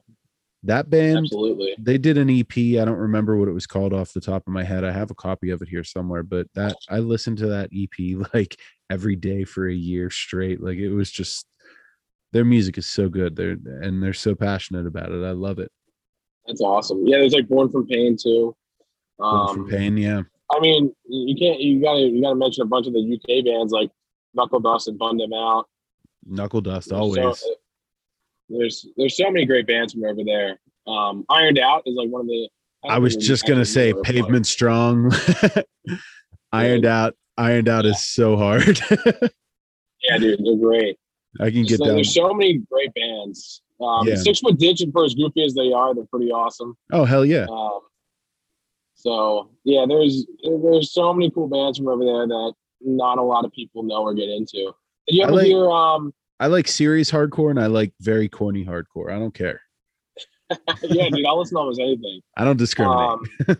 That band absolutely. they did an EP. I don't remember what it was called off the top of my head. I have a copy of it here somewhere, but that I listened to that EP like every day for a year straight. Like it was just their music is so good. They're and they're so passionate about it. I love it. That's awesome. Yeah, there's like Born from Pain too. Born Um, from Pain, yeah. I mean, you can't. You gotta. You gotta mention a bunch of the UK bands like Knuckle Dust and Bun Them Out. Knuckle Dust There's always. So, there's there's so many great bands from over there. Um, Ironed Out is like one of the. I was just gonna say Pavement Strong. Ironed out. Ironed out is so hard. Yeah, dude, they're great. I can get like, down. there's so many great bands. Um, Yeah. Six Foot Ditch and for as goofy as they are, they're pretty awesome. Oh hell yeah. Um, so yeah, there's there's so many cool bands from over there that not a lot of people know or get into. Did you I ever like- hear? Um, I like serious hardcore and I like very corny hardcore. I don't care. yeah, dude, I'll listen to almost anything. I don't discriminate. Um,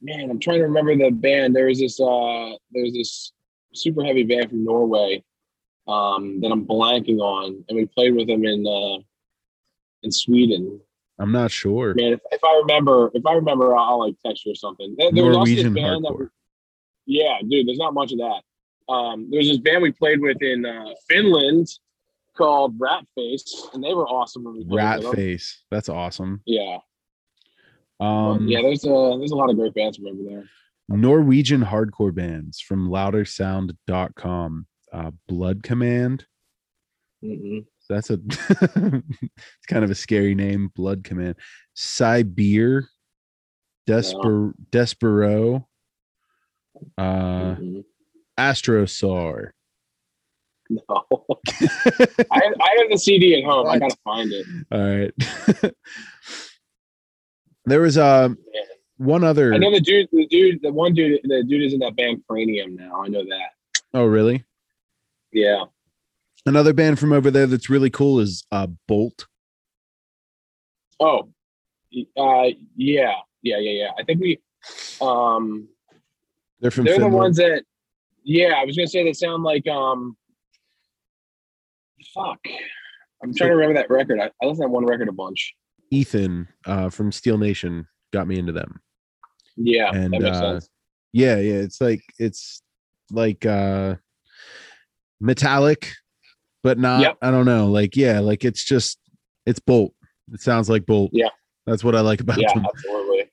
man, I'm trying to remember the band. There was this uh there was this super heavy band from Norway um that I'm blanking on, and we played with them in uh in Sweden. I'm not sure. Man, if, if I remember, if I remember, I'll, like text you or something. There, there was also this band that hardcore. yeah, dude, there's not much of that. Um, there's this band we played with in uh, Finland called Rat Face, and they were awesome when we Rat face. That's awesome. Yeah, Um yeah. There's a there's a lot of great bands from over there. Norwegian hardcore bands from loudersound.com. Uh Blood Command. Mhm. That's a it's kind of a scary name, Blood Command. Sibir, Desper Despero, uh Mhm. Astrosaur. No, I, I have the CD at home. I gotta find it. All right. there was um Yeah. one other I know the dude, the dude, the one dude, the dude is in that band Cranium now. I know that. oh really? Yeah. Another band from over there that's really cool is uh Bolt. Oh, uh, yeah, yeah, yeah, yeah. I think we, um, They're from they're Finland. the ones that, yeah, I was gonna say they sound like, um, fuck. I'm trying to remember that record. I, I listened to that one record a bunch. Ethan uh from Steel Nation got me into them. Yeah, And, that makes uh, sense. Yeah, yeah. It's like it's like uh metallic, but not Yep. I don't know. Like, yeah, like it's just it's Bolt. It sounds like Bolt. Yeah. That's what I like about Yeah, them. absolutely.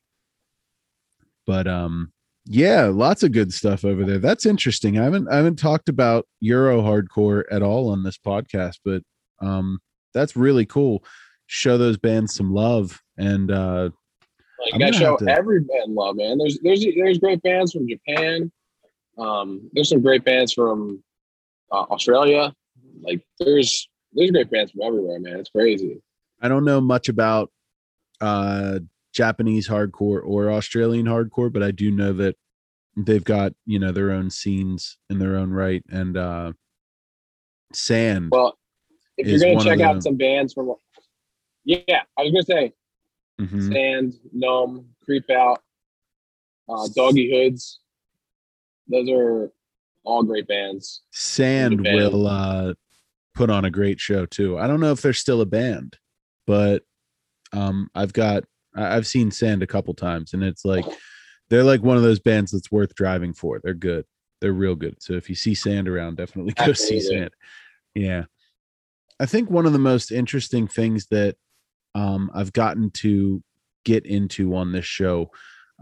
But um yeah, lots of good stuff over there. That's interesting. I haven't I haven't talked about Euro hardcore at all on this podcast, but um that's really cool. Show those bands some love and uh Like, gonna show to- every band love, man. There's there's there's great bands from Japan. Um, there's some great bands from uh, Australia. Like there's there's great bands from everywhere, man. It's crazy. I don't know much about uh Japanese hardcore or Australian hardcore, but I do know that they've got, you know, their own scenes in their own right. And uh Sand. Well, if you're gonna check out some bands from, yeah, I was gonna say Mhm. Sand, Gnome, Creep Out, uh, Doggy Hoods. Those are all great bands. Sand Japan. will uh put on a great show too. I don't know if they're still a band, but um I've got I've seen Sand a couple times and it's like they're like one of those bands that's worth driving for. They're good. They're real good. So if you see Sand around, definitely go see. Sand. Yeah. I think one of the most interesting things that um I've gotten to get into on this show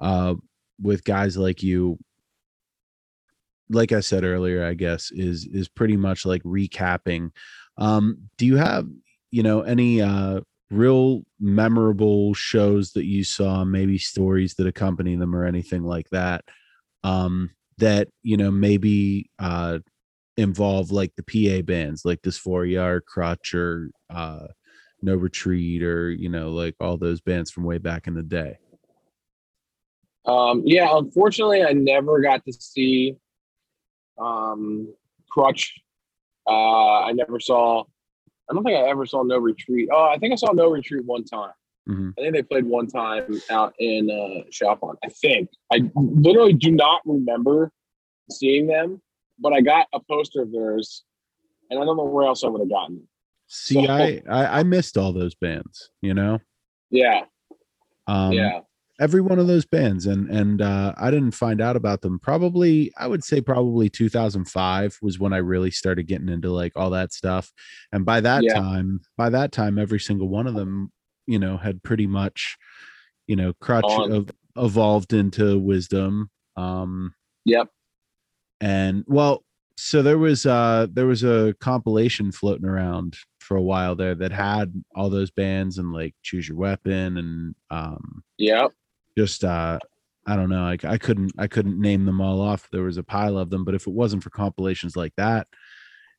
uh with guys like you like I said earlier, I guess is is pretty much like recapping. Um, do you have you know any uh, real memorable shows that you saw, maybe stories that accompany them or anything like that um, that you know maybe uh, involve like the PA bands, like Dysphoria or Crutch or uh, No Retreat, or you know, like all those bands from way back in the day. Um, yeah, unfortunately, I never got to see um, Crutch. Uh, I never saw. I don't think I ever saw No Retreat. Oh, I think I saw No Retreat one time. Mhm. I think they played one time out in uh, Chalfont. I think. I literally do not remember seeing them, but I got a poster of theirs, and I don't know where else I would have gotten. it. See, So- I, I I missed all those bands. You know, Yeah, um, yeah, every one of those bands, and and uh, I didn't find out about them. Probably, I would say probably 2005 was when I really started getting into like all that stuff. And by that Yeah. time, by that time, every single one of them, you know, had pretty much, you know, crutch of, evolved into wisdom. Um, yep. and well so there was uh there was a compilation floating around for a while there that had all those bands and like choose your weapon and um Yep. Just uh i don't know I, I couldn't i couldn't name them all off there was a pile of them but if it wasn't for compilations like that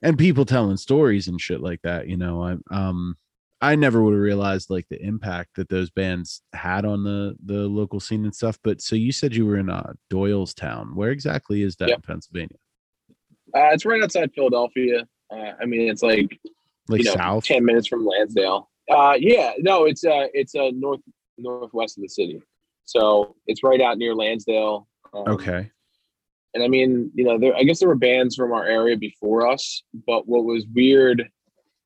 and people telling stories and shit like that you know i um i never would have realized like the impact that those bands had on the the local scene and stuff but so you said you were in uh doylestown where exactly is that Yep. in pennsylvania Uh, it's right outside Philadelphia. Uh, I mean, it's like like you know, south ten minutes from Lansdale. Uh, yeah, no, it's uh, it's uh, north northwest of the city, so it's right out near Lansdale. Um, okay and I mean, you know, there I guess there were bands from our area before us, but what was weird,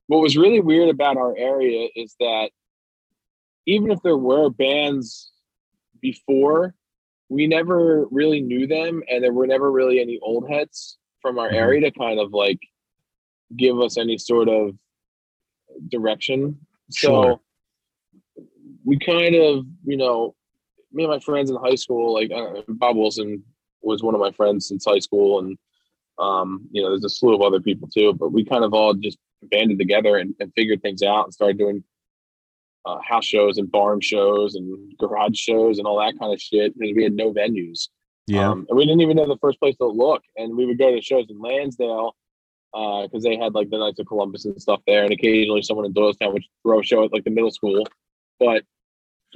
what was really weird about our area is that even if there were bands before, we never really knew them, and there were never really any old heads from our Mhm. area to kind of like give us any sort of direction. Sure. So we kind of, you know, me and my friends in high school, like uh, Bob Wilson was one of my friends since high school, and um, you know, there's a slew of other people too. But we kind of all just banded together and, and figured things out and started doing uh, house shows and barn shows and garage shows and all that kind of shit because we had no venues. yeah Um, and we didn't even know the first place to look. And we would go to shows in Lansdale because they had like the Knights of Columbus and stuff there. And occasionally someone in Doylestown would throw a show at like the middle school. But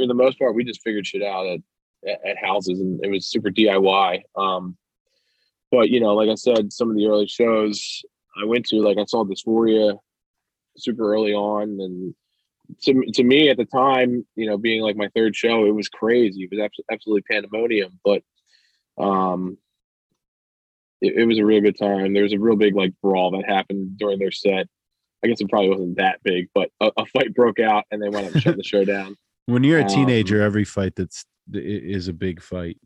for the most part, we just figured shit out at, at, houses and it was super DIY. Um, but, you know, like I said, some of the early shows I went to, like I saw Dysphoria super early on. And to, to me at the time, you know, being like my third show, it was crazy. It was absolutely pandemonium. But um it, it was a real good time there was a real big like brawl that happened during their set i guess it probably wasn't that big but a, a fight broke out and they went up and shutting the show down when you're a um, teenager every fight that's is a big fight.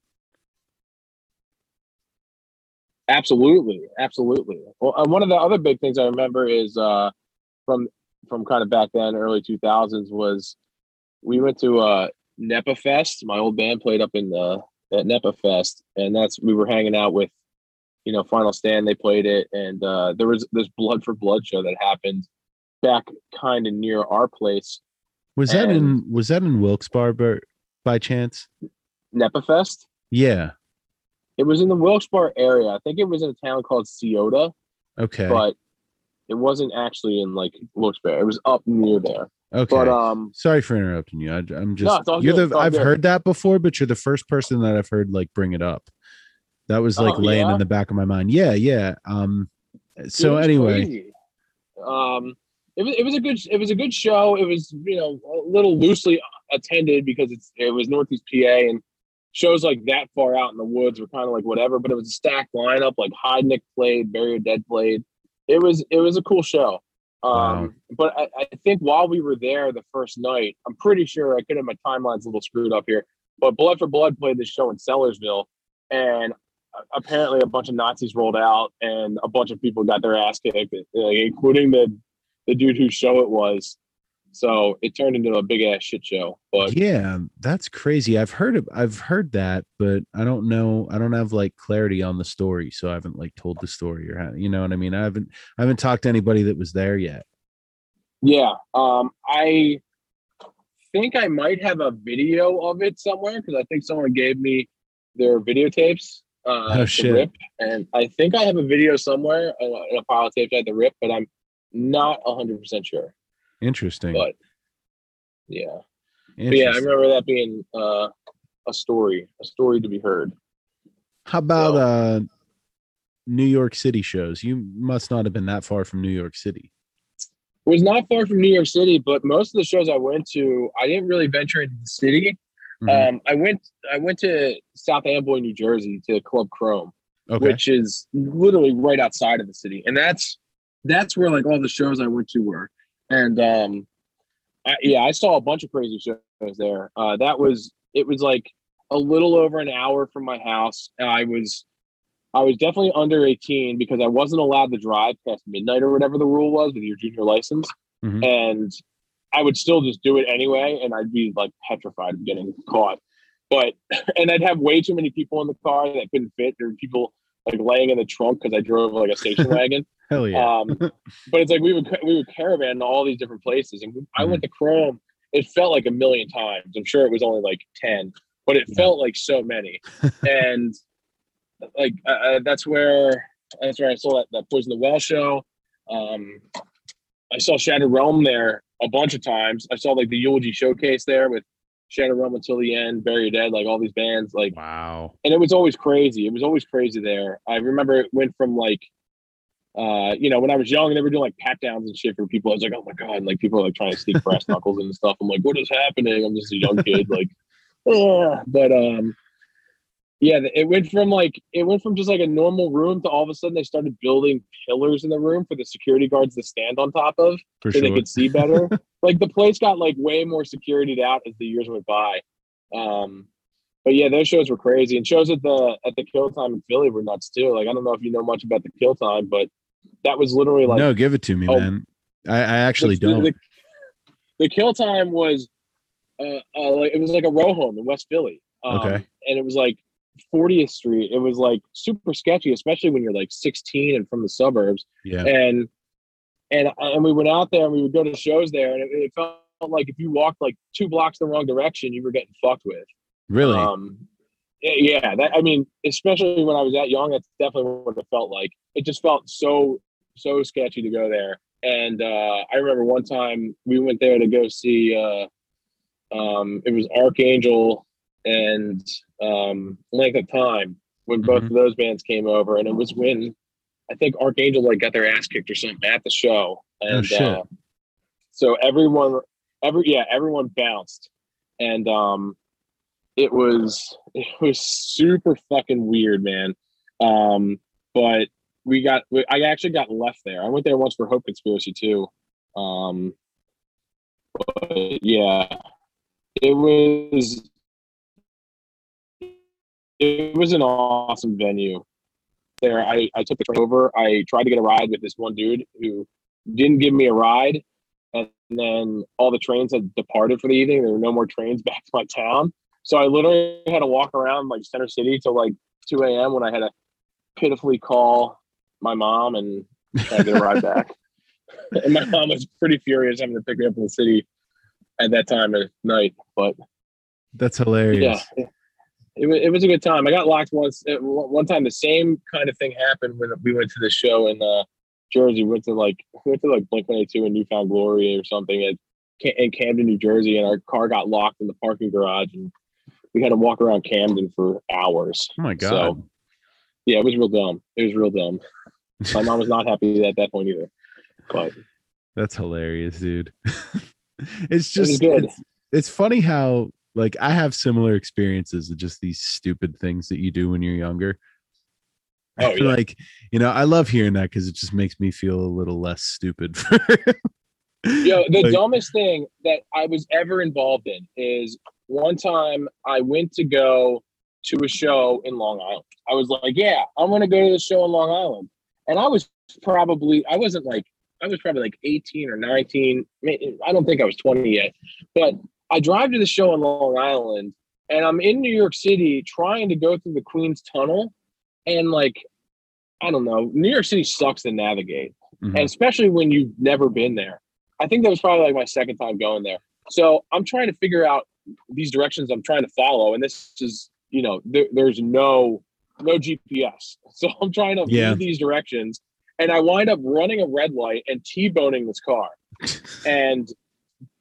Absolutely absolutely. Well uh, one of the other big things i remember is uh from from kind of back then early 2000s was we went to uh nepa fest. My old band played up in the at nepa fest and that's we were hanging out with you know final stand. They played it and uh there was this blood for blood show that happened back kind of near our place was that in was that in wilkes-barre by, by chance? Nepa fest yeah. It was in the wilkes-barre area. I think it was in a town called Ciota, okay. but it wasn't actually in like wilkes-barre it was up near there. Okay. But um sorry for interrupting you. I, i'm just all you're good, the i've good. heard that before but you're the first person that i've heard like bring it up. That was like Oh, laying yeah? in the back of my mind. Yeah yeah um so anyway. crazy. um it was, it was a good it was a good show. It was you know a little loosely attended because it's it was northeast pa and shows like that far out in the woods were kind of like whatever but it was a stacked lineup like Heidnick played Barry Dead played. It was it was a cool show. Um Wow. but I, I think while we were there the first night i'm pretty sure i could have my timeline's a little screwed up here but blood for blood played this show in sellersville and apparently a bunch of Nazis rolled out and a bunch of people got their ass kicked, like, including the the dude whose show it was. So it turned into a big ass shit show. But yeah that's crazy i've heard of i've heard that but i don't know i don't have like clarity on the story so i haven't like told the story or how you know what i mean i haven't i haven't talked to anybody that was there yet yeah, um, I think I might have a video of it somewhere because I think someone gave me their videotapes. uh, Oh, shit. rip, and I think I have a video somewhere uh, in a pile of tapes I had to rip, but I'm not a hundred percent sure. Interesting. But yeah, but yeah, I remember that being uh, a story, a story to be heard. How about So- uh New York City shows? You must not have been that far from New York City. It was not far from New York City, but most of the shows I went to, I didn't really venture into the city. Mhm. Um, I went, I went to South Amboy, New Jersey, to Club Chrome. okay. which is literally right outside of the city, and that's that's where like all the shows I went to were. And um, I, yeah, I saw a bunch of crazy shows there. Uh, that was it was like a little over an hour from my house. And I was I was definitely under eighteen because I wasn't allowed to drive past midnight or whatever the rule was with your junior license, Mhm. and I would still just do it anyway, and I'd be like petrified of getting caught. But and I'd have way too many people in the car that couldn't fit. There were people like laying in the trunk because I drove like a station wagon. Hell yeah. Um, but it's like we would we would caravan to all these different places, and I went to Chrome. It felt like a million times. I'm sure it was only like ten, but it Yeah. felt like so many. and like uh, uh, that's where that's where I saw that that Poison the Well show. Um, I saw Shattered Realm there a bunch of times. I saw like the Eulogy showcase there with Shattered Realm until the end, Bury Your Dead, like all these bands, like wow. and it was always crazy. It was always crazy there. I remember it went from like, uh, you know, when I was young, they were doing like pat downs and shit for people. I was like, oh my god, like people are like trying to sneak brass knuckles and stuff. I'm like, what is happening? I'm just a young kid, like, "Ugh." but um, yeah, it went from like it went from just like a normal room to all of a sudden they started building pillars in the room for the security guards to stand on top of For so sure. they could see better. like the place got like way more securityed out as the years went by. Um, but yeah, those shows were crazy, and shows at the at the Kill Time in Philly were nuts too. Like I don't know if you know much about the Kill Time, but that was literally like no, give it to me, Oh. man. I, I actually the, don't. The, the Kill Time was uh, uh like it was like a row home in West Philly. Um, Okay. and it was like 40th Street. It was like super sketchy, especially when you're like 16 and from the suburbs. yeah. and and and we went out there and we would go to shows there and it, it felt like if you walked like two blocks the wrong direction you were getting fucked with Really? um yeah, yeah that i mean especially when i was that young that's definitely what it felt like. It just felt so so sketchy to go there. And uh i remember one time we went there to go see uh um it was Arkangel and um length of time when both Mhm. of those bands came over. And it was when i think Arkangel like got their ass kicked or something at the show. And shit. uh so everyone every yeah everyone bounced. And um it was it was super fucking weird man. Um but we got i actually got left there. I went there once for hope conspiracy too. Um but yeah it was it was an awesome venue. There i i took the train over. I tried to get a ride with this one dude who didn't give me a ride. And then all the trains had departed for the evening. There were no more trains back to my town so i literally had to walk around like center city till like 2 a.m when i had to pitifully call my mom and try to get a ride back. And my mom was pretty furious having to pick me up in the city at that time of night but That's hilarious. yeah it, wa- it was a good time. I got locked once uh, one one time the same kind of thing happened when we went to the show in uh jersey. We went to like we went to like blink 182 and newfound glory or something at, in camden new jersey and our car got locked in the parking garage and we had to walk around camden for hours Oh my god. So- yeah it was real dumb it was real dumb my mom was not happy at that point either but That's hilarious, dude. it's just good. It's, it's funny how like I have similar experiences of just these stupid things that you do when you're younger. Oh, I feel yeah. like you know I love hearing that because it just makes me feel a little less stupid. Yo, the Like, dumbest thing that I was ever involved in is one time I went to go to a show in Long Island. I was like, yeah, I'm going to go to the show in Long Island. And I was probably, I wasn't like, I was probably like 18 or 19. May- I don't think I was 20 yet. But I drive to the show in Long Island and I'm in New York City trying to go through the Queens Tunnel. And like, I don't know, New York City sucks to navigate mhm. and especially when you've never been there. I think that was probably like my second time going there. So I'm trying to figure out these directions I'm trying to follow, and this is, you know, there, there's no no GPS. So I'm trying to Yeah. these directions, and I wind up running a red light and t-boning this car, and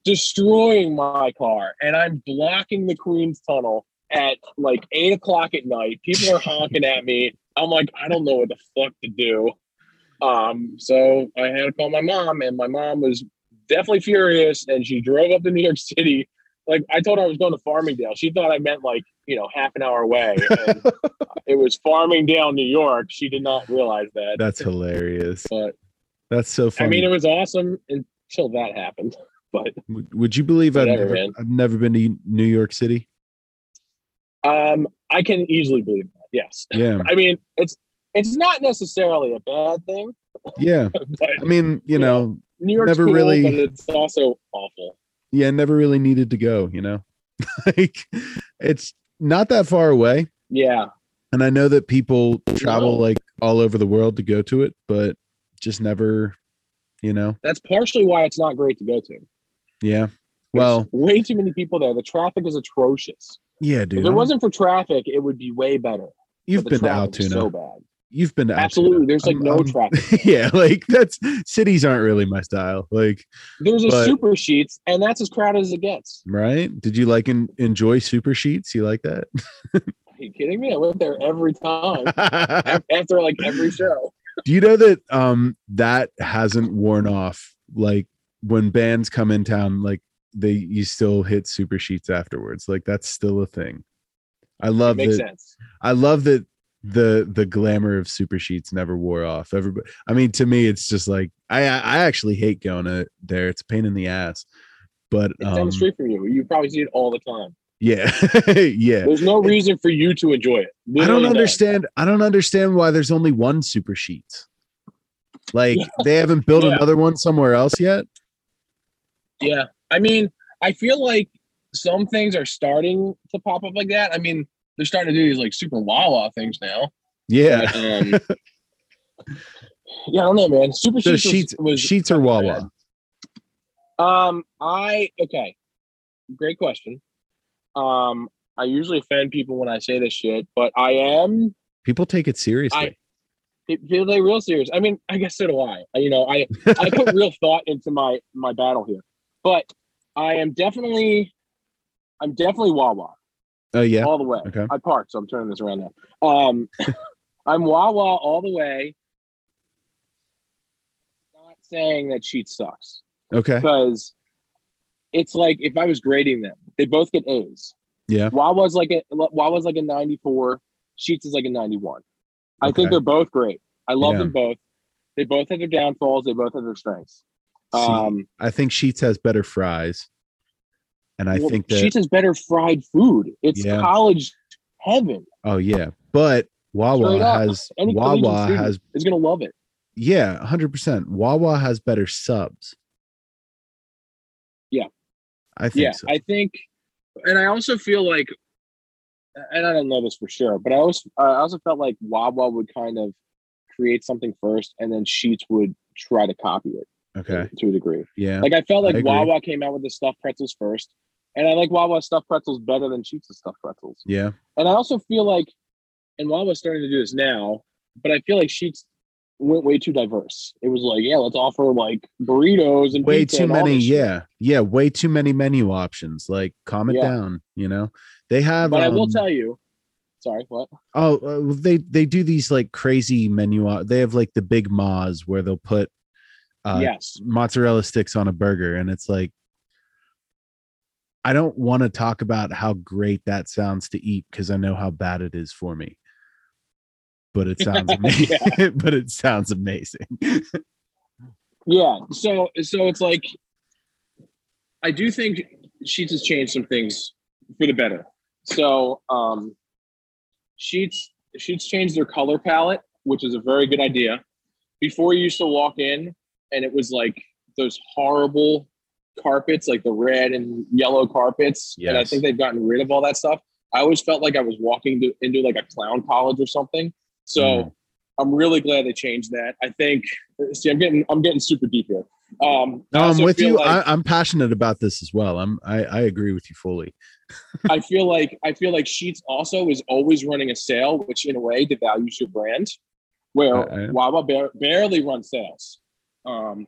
destroying my car. And I'm blocking the Queens Tunnel at like eight o'clock at night. People are honking at me. I'm like, I don't know what the fuck to do. Um, so I had to call my mom, and my mom was definitely furious, and she drove up to New York City. Like I told her I was going to Farmingdale. She thought I meant like you know half an hour away. And it was Farmingdale, New York. She did not realize that. That's hilarious. But That's so funny. I mean, it was awesome until that happened. But would, you believe I've never, man. I've never been to New York City? um, I can easily believe that. Yes, Yeah, I mean it's it's not necessarily a bad thing, yeah. but I mean, you know, New York's Never cool, really- but it's also awful. Yeah, never really needed to go. You know, like it's not that far away, Yeah, and I know that people travel No. like all over the world to go to it, but just never, you know. that's partially why it's not great to go to. Yeah. There's Well, way too many people there. The traffic is atrocious. yeah, dude. if it wasn't for traffic, it would be way better. You've been to Altoona. So bad. You've been to Absolutely. Altoona. There's like I'm- no I'm- traffic. yeah, like that's cities aren't really my style. Like, There's a But- super Sheetz, and that's as crowded as it gets. right? Did you like en- enjoy super Sheetz? You like that? Are you kidding me? I went there every time after like every show. Do you know that um that hasn't worn off? Like when bands come in town, like they you still hit super Sheetz afterwards. Like that's still a thing. I love Makes that. sense. I love that the the glamour of super Sheetz never wore off. Everybody, I mean, to me, it's just like I I actually hate going to there. It's a pain in the ass. But It's down um, the street from you. You probably see it all the time. yeah, yeah. There's no reason for you to enjoy it. I don't understand. I don't understand why there's only one super Sheetz. Like they haven't built Yeah. another one somewhere else yet. Yeah. I mean, I feel like some things are starting to pop up like that. I mean, they're starting to do these like super Wawa things now. Yeah. But, um, yeah, I don't know, man. Super So Sheetz, was- Sheetz, was, Sheetz or Wawa? Um, I okay. Great question. Um, I usually offend people when I say this shit, but I am People take it seriously. pe- people take real serious. I mean, I guess so do I. I- You know, I I put real thought into my my battle here, but I am definitely, I'm definitely Wawa Oh yeah. all the way. Okay. I parked, so I'm turning this around now. Um, I'm Wawa all the way. Not saying that sheet sucks Okay. because it's like if I was grading them, they both get A's. Yeah. Wawa's like a Wawa's like a 94. Sheetz is like a 91. I think they're both great. I love Yeah. them both. They both have their downfalls. They both have their strengths. See, Um, I think Sheetz has better fries, and I well, think that Sheetz has better fried food. It's Yeah. college heaven. oh yeah, but Wawa has Any Wawa has is gonna love it. yeah, hundred percent. Wawa has better subs. Yeah. I think yeah, so. I think, and I also feel like, and I don't know this for sure, but I also I also felt like Wawa would kind of create something first, and then Sheetz would try to copy it okay. to a degree. Yeah. Like I felt I like agree. Wawa came out with the stuffed pretzels first, and I like Wawa stuffed pretzels better than Sheetz' stuffed pretzels. yeah. And I also feel like, and Wawa's starting to do this now, but I feel like Sheetz went way too diverse. It was like, yeah, let's offer like burritos and Way too many. Yeah. Yeah. Way too many menu options. Like calm it Yeah. down. You know, they have. But I will um, tell you, sorry, what? Oh, uh, they they do these like crazy menu. They have like the big Moz where they'll put uh, yes, mozzarella sticks on a burger, and it's like I don't want to talk about how great that sounds to eat because I know how bad it is for me. But it sounds amazing. but it sounds amazing. yeah. So so it's like, I do think Sheetz has changed some things for the better. So um, Sheetz Sheetz changed their color palette, which is a very good idea. Before you used to walk in, and it was like those horrible carpets, like the red and yellow carpets. And I think they've gotten rid of all that stuff. I always felt like I was walking to, into like a clown college or something. So Mhm. I'm really glad they changed that. I think see I'm getting I'm getting super deep here. Um, No, I'm with you. like- I, I'm passionate about this as well. I'm I, I agree with you fully. I feel like I feel like Sheetz also is always running a sale, which in a way devalues your brand. Where Wawa bar- barely runs sales. Um,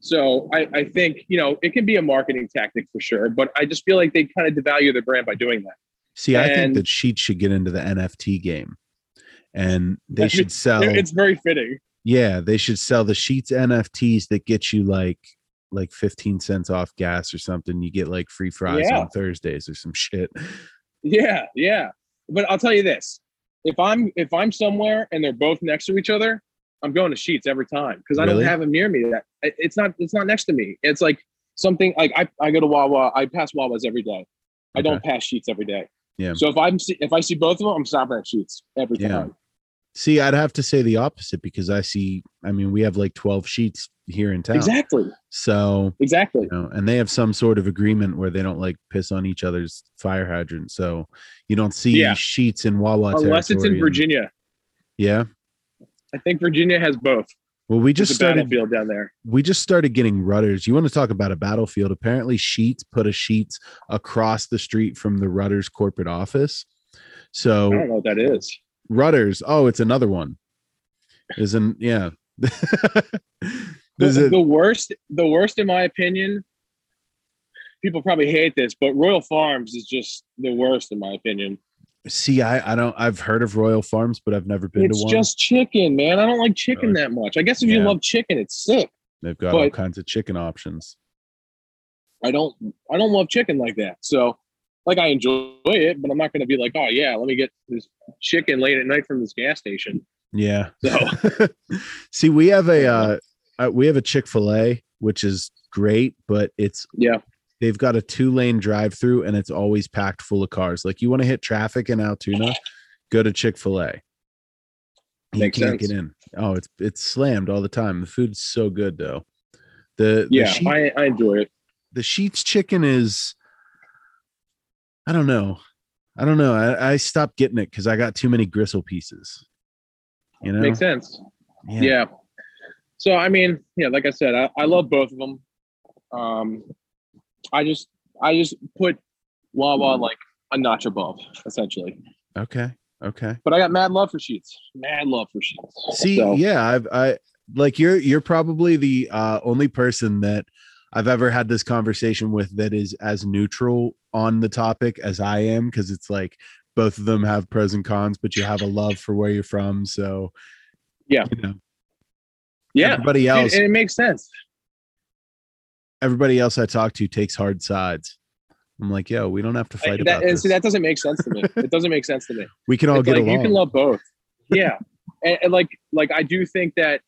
so I, I think you know it can be a marketing tactic for sure, but I just feel like they kind of devalue their brand by doing that. See, I think And- that Sheetz should get into the NFT game, and they should sell. It's very fitting. Yeah, they should sell the Sheetz NFTs that get you like like 15 cents off gas or something. You get like free fries Yeah. on Thursdays or some shit. Yeah, yeah. But I'll tell you this: if I'm if I'm somewhere and they're both next to each other, I'm going to Sheetz every time because I Really? don't have them near me. That it's not it's not next to me. It's like something like I, I go to Wawa. I pass Wawas every day. I don't pass Sheetz every day. Yeah. So if I'm see, if I see both of them, I'm stopping at Sheetz every Yeah. time. See, I'd have to say the opposite because I see I mean, we have like 12 Sheetz here in town. Exactly. So, Exactly. you know, and they have some sort of agreement where they don't like piss on each other's fire hydrant. So, you don't see Yeah. Sheetz in Wawa Unless it's in and- Virginia. Yeah. I think Virginia has both. Well, we Just started battlefield down there. we just started getting Rutter's. You want to talk about a battlefield? Apparently, Sheetz put a Sheetz across the street from the Rutter's corporate office. So I don't know what that is. Rutter's, oh, it's another one. Isn't yeah. The, a- the worst, the worst in my opinion. People probably hate this, but Royal Farms is just the worst in my opinion. See, I I don't I've heard of Royal Farms, but I've never been It's to one. It's just chicken, man. I don't like chicken Really? that much. I guess if you love chicken, it's sick. They've got all kinds of chicken options. I don't, I don't love chicken like that. So, like, I enjoy it, but I'm not going to be like, oh yeah, let me get this chicken late at night from this gas station. Yeah. So, see, we have a uh, uh we have a Chick-fil-A, which is great, but it's yeah, they've got a two lane drive through and it's always packed full of cars. Like you want to hit traffic in Altoona, go to Chick fil A. You Makes can't sense. get in. Oh, it's it's slammed all the time. The food's so good though. The the, yeah, sheet, I, I enjoy it. the Sheetz chicken is I don't know. I don't know. I, I stopped getting it because I got too many gristle pieces. You know? Makes sense. Yeah. So I mean, yeah, like I said, I, I love both of them. Um, I just I just put Wawa like a notch above, essentially. Okay. Okay. But I got mad love for Sheetz. Mad love for Sheetz. See, So, yeah, I've I like you're you're probably the uh only person that I've ever had this conversation with that is as neutral on the topic as I am because it's like both of them have pros and cons, but you have a love for where you're from. So Yeah. you know, yeah, everybody and, else, and it makes sense. Everybody else I talk to takes hard sides. I'm like, yo, we don't have to fight That, about and this. see, that doesn't make sense to me. It doesn't make sense to me. we can all It's get like along. you can love both. Yeah, and, and like like I do think that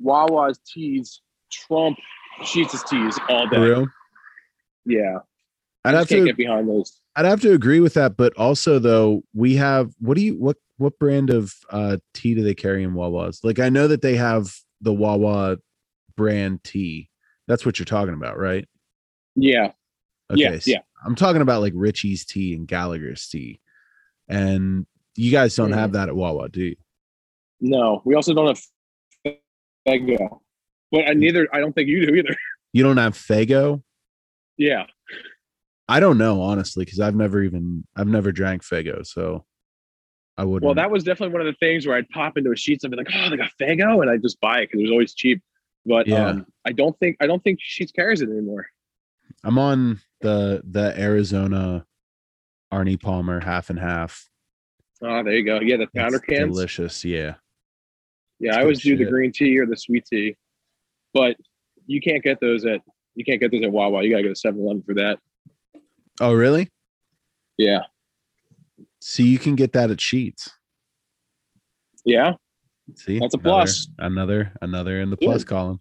Wawa's teas trump Sheetz' teas all day. real? Yeah, I'd I have can't to get behind those. I'd have to agree with that, but also though we have what do you what what brand of uh tea do they carry in Wawa's? Like I know that they have the Wawa brand tea. That's what you're talking about, right? Yeah, yeah, so yeah. I'm talking about like Richie's tea and Gallagher's tea. And you guys don't have mm-hmm. that at Wawa, do you? No, we also don't have Fego, but I mm. neither. I don't think you do either. You don't have Fago? yeah, I don't know, honestly, because I've never even I've never drank Fago, so I wouldn't well, that was definitely one of the things where I'd pop into a Sheetz and be like, "Oh, they got Fego," and I would just buy it because it was always cheap. But Yeah. um, I don't think I don't think Sheetz carries it anymore. I'm on the the Arizona Arnie Palmer half and half. Oh, there you go. Yeah, the powder It's cans. delicious. Yeah. Yeah, It's I always do the green tea or the sweet tea, but you can't get those at you can't get those at Wawa. You gotta go to 7-Eleven for that. Oh, really? Yeah, See, you can get that at Sheetz. yeah. See, That's a Another- plus. Another, another in the Good. plus column.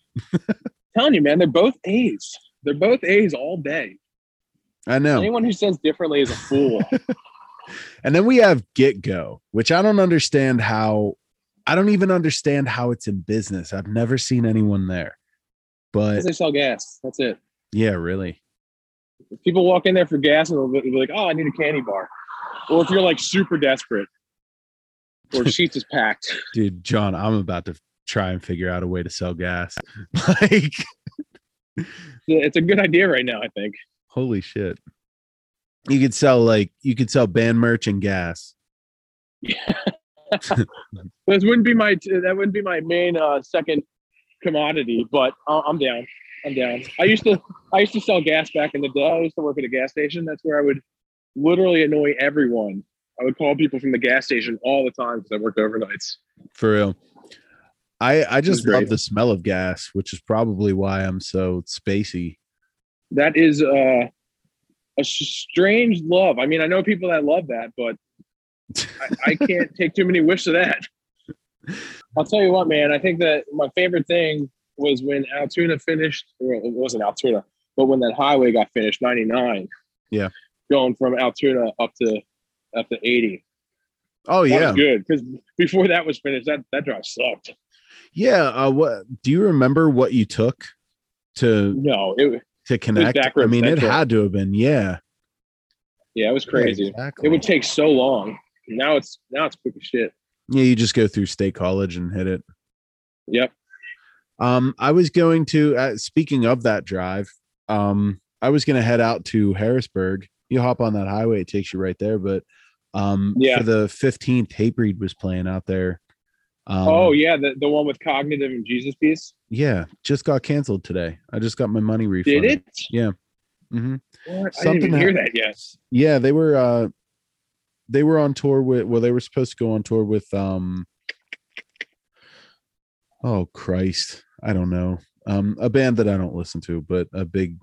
telling you, man, they're both A's. They're both A's all day. I know. Anyone who says differently is a fool. And then we have Get Go, which I don't understand how. I don't even understand how it's in business. I've never seen anyone there. But they sell gas. That's it. yeah, really. If people walk in there for gas and they'll be like, "Oh, I need a candy bar," or if you're like super desperate, or Sheetz is packed. Dude, John, I'm about to try and figure out a way to sell gas. like yeah, it's a good idea right now. I think. Holy shit. You could sell like you could sell band merch and gas. Yeah. this wouldn't be my that wouldn't be my main uh, second commodity, but I'm down. I'm down. I used to I used to sell gas back in the day. I used to work at a gas station. That's where I would literally annoy everyone. I would call people from the gas station all the time because I worked overnights. For real. I I just love the smell of gas, which is probably why I'm so spacey. That is uh, a strange love. I mean, I know people that love that, but I, I can't take too many whiffs of that. I'll tell you what, man. I think that my favorite thing was when Altoona finished. Well, it wasn't Altoona, but when that highway got finished, ninety nine. Yeah. Going from Altoona up to up to eighty. Oh That yeah. good because before that was finished, that that drive sucked. Yeah. Uh what do you remember what you took to No, it to connect? back I mean, it had to have been, yeah. yeah, it was crazy. exactly. It would take so long. Now it's now it's quick as shit. Yeah, you just go through state college and hit it. Yep. Um, I was going to uh, speaking of that drive, um, I was gonna head out to Harrisburg. You hop on that highway, it takes you right there. But um Yeah. for the 15th, Hatebreed was playing out there. Um, oh yeah, the, the one with cognitive and Jesus piece. yeah, just got canceled today. I just got my money refunded. Did it? Yeah. hmm What? I didn't Something even hear that yes Yeah, they were uh they were on tour with well, they were supposed to go on tour with um oh Christ. I don't know. Um a band that I don't listen to, but a big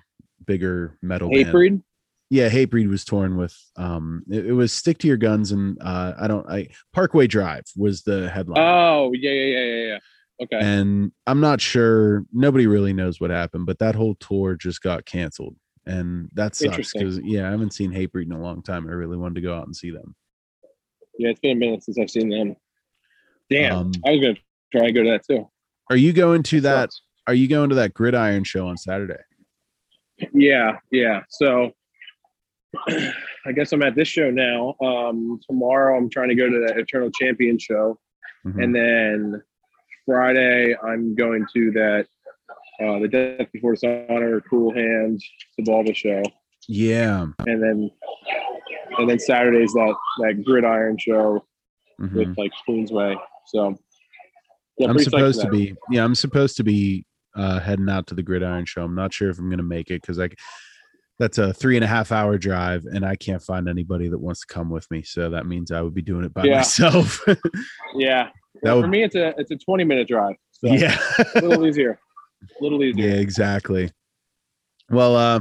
bigger metal band. Yeah, Hatebreed was torn with um it, it was Stick to Your Guns and uh I don't I Parkway Drive was the headline. Oh yeah yeah yeah yeah yeah. Okay. and I'm not sure nobody really knows what happened, but that whole tour just got canceled. And that sucks because yeah, I haven't seen Hatebreed in a long time. I really wanted to go out and see them. yeah, it's been a minute since I've seen them. Damn, Um, I was gonna try and go to that too. Are you going to that? Sucks. Are you going to that Gridiron show on Saturday? Yeah, yeah. So I guess I'm at this show now. Um, tomorrow I'm trying to go to the Eternal Champion show, Mhm. and then Friday I'm going to that uh, the Death Before Dishonor, Cool Hands, Xibalba show, yeah, and then and then Saturday's that that Gridiron show mhm. with like Queensway. So yeah, I'm pretty psyched for supposed to be. Yeah, I'm supposed to be uh, heading out to the Gridiron show. I'm not sure if I'm going to make it because like that's a three and a half hour drive, and I can't find anybody that wants to come with me. So that means I would be doing it by Yeah. myself. Yeah. That for would- me, it's a it's a 20 minute drive. So yeah. a little easier. A little Yeah, easier. exactly. Well, uh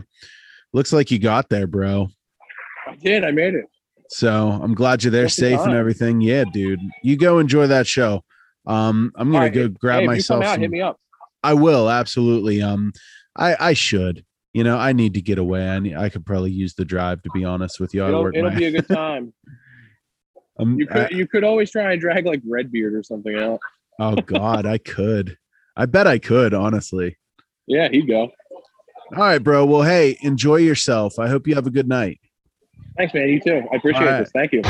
looks like you got there, bro. I did. I made it. So I'm glad you're there safe and everything. Yeah, dude. You go enjoy that show. Um, I'm gonna right, go grab hey, myself. Out, some- hit me up. I will absolutely. Um, I I should. You know, I need to get away. I need, I could probably use the drive to be honest with you. I It'll, work it'll my, be a good time. I'm- You could you could always try and drag like Redbeard or something out. Oh God, I could. I bet I could. Honestly. Yeah, he'd go. All right, bro. Well, hey, enjoy yourself. I hope you have a good night. Thanks, man. You too. I appreciate right. this. Thank you.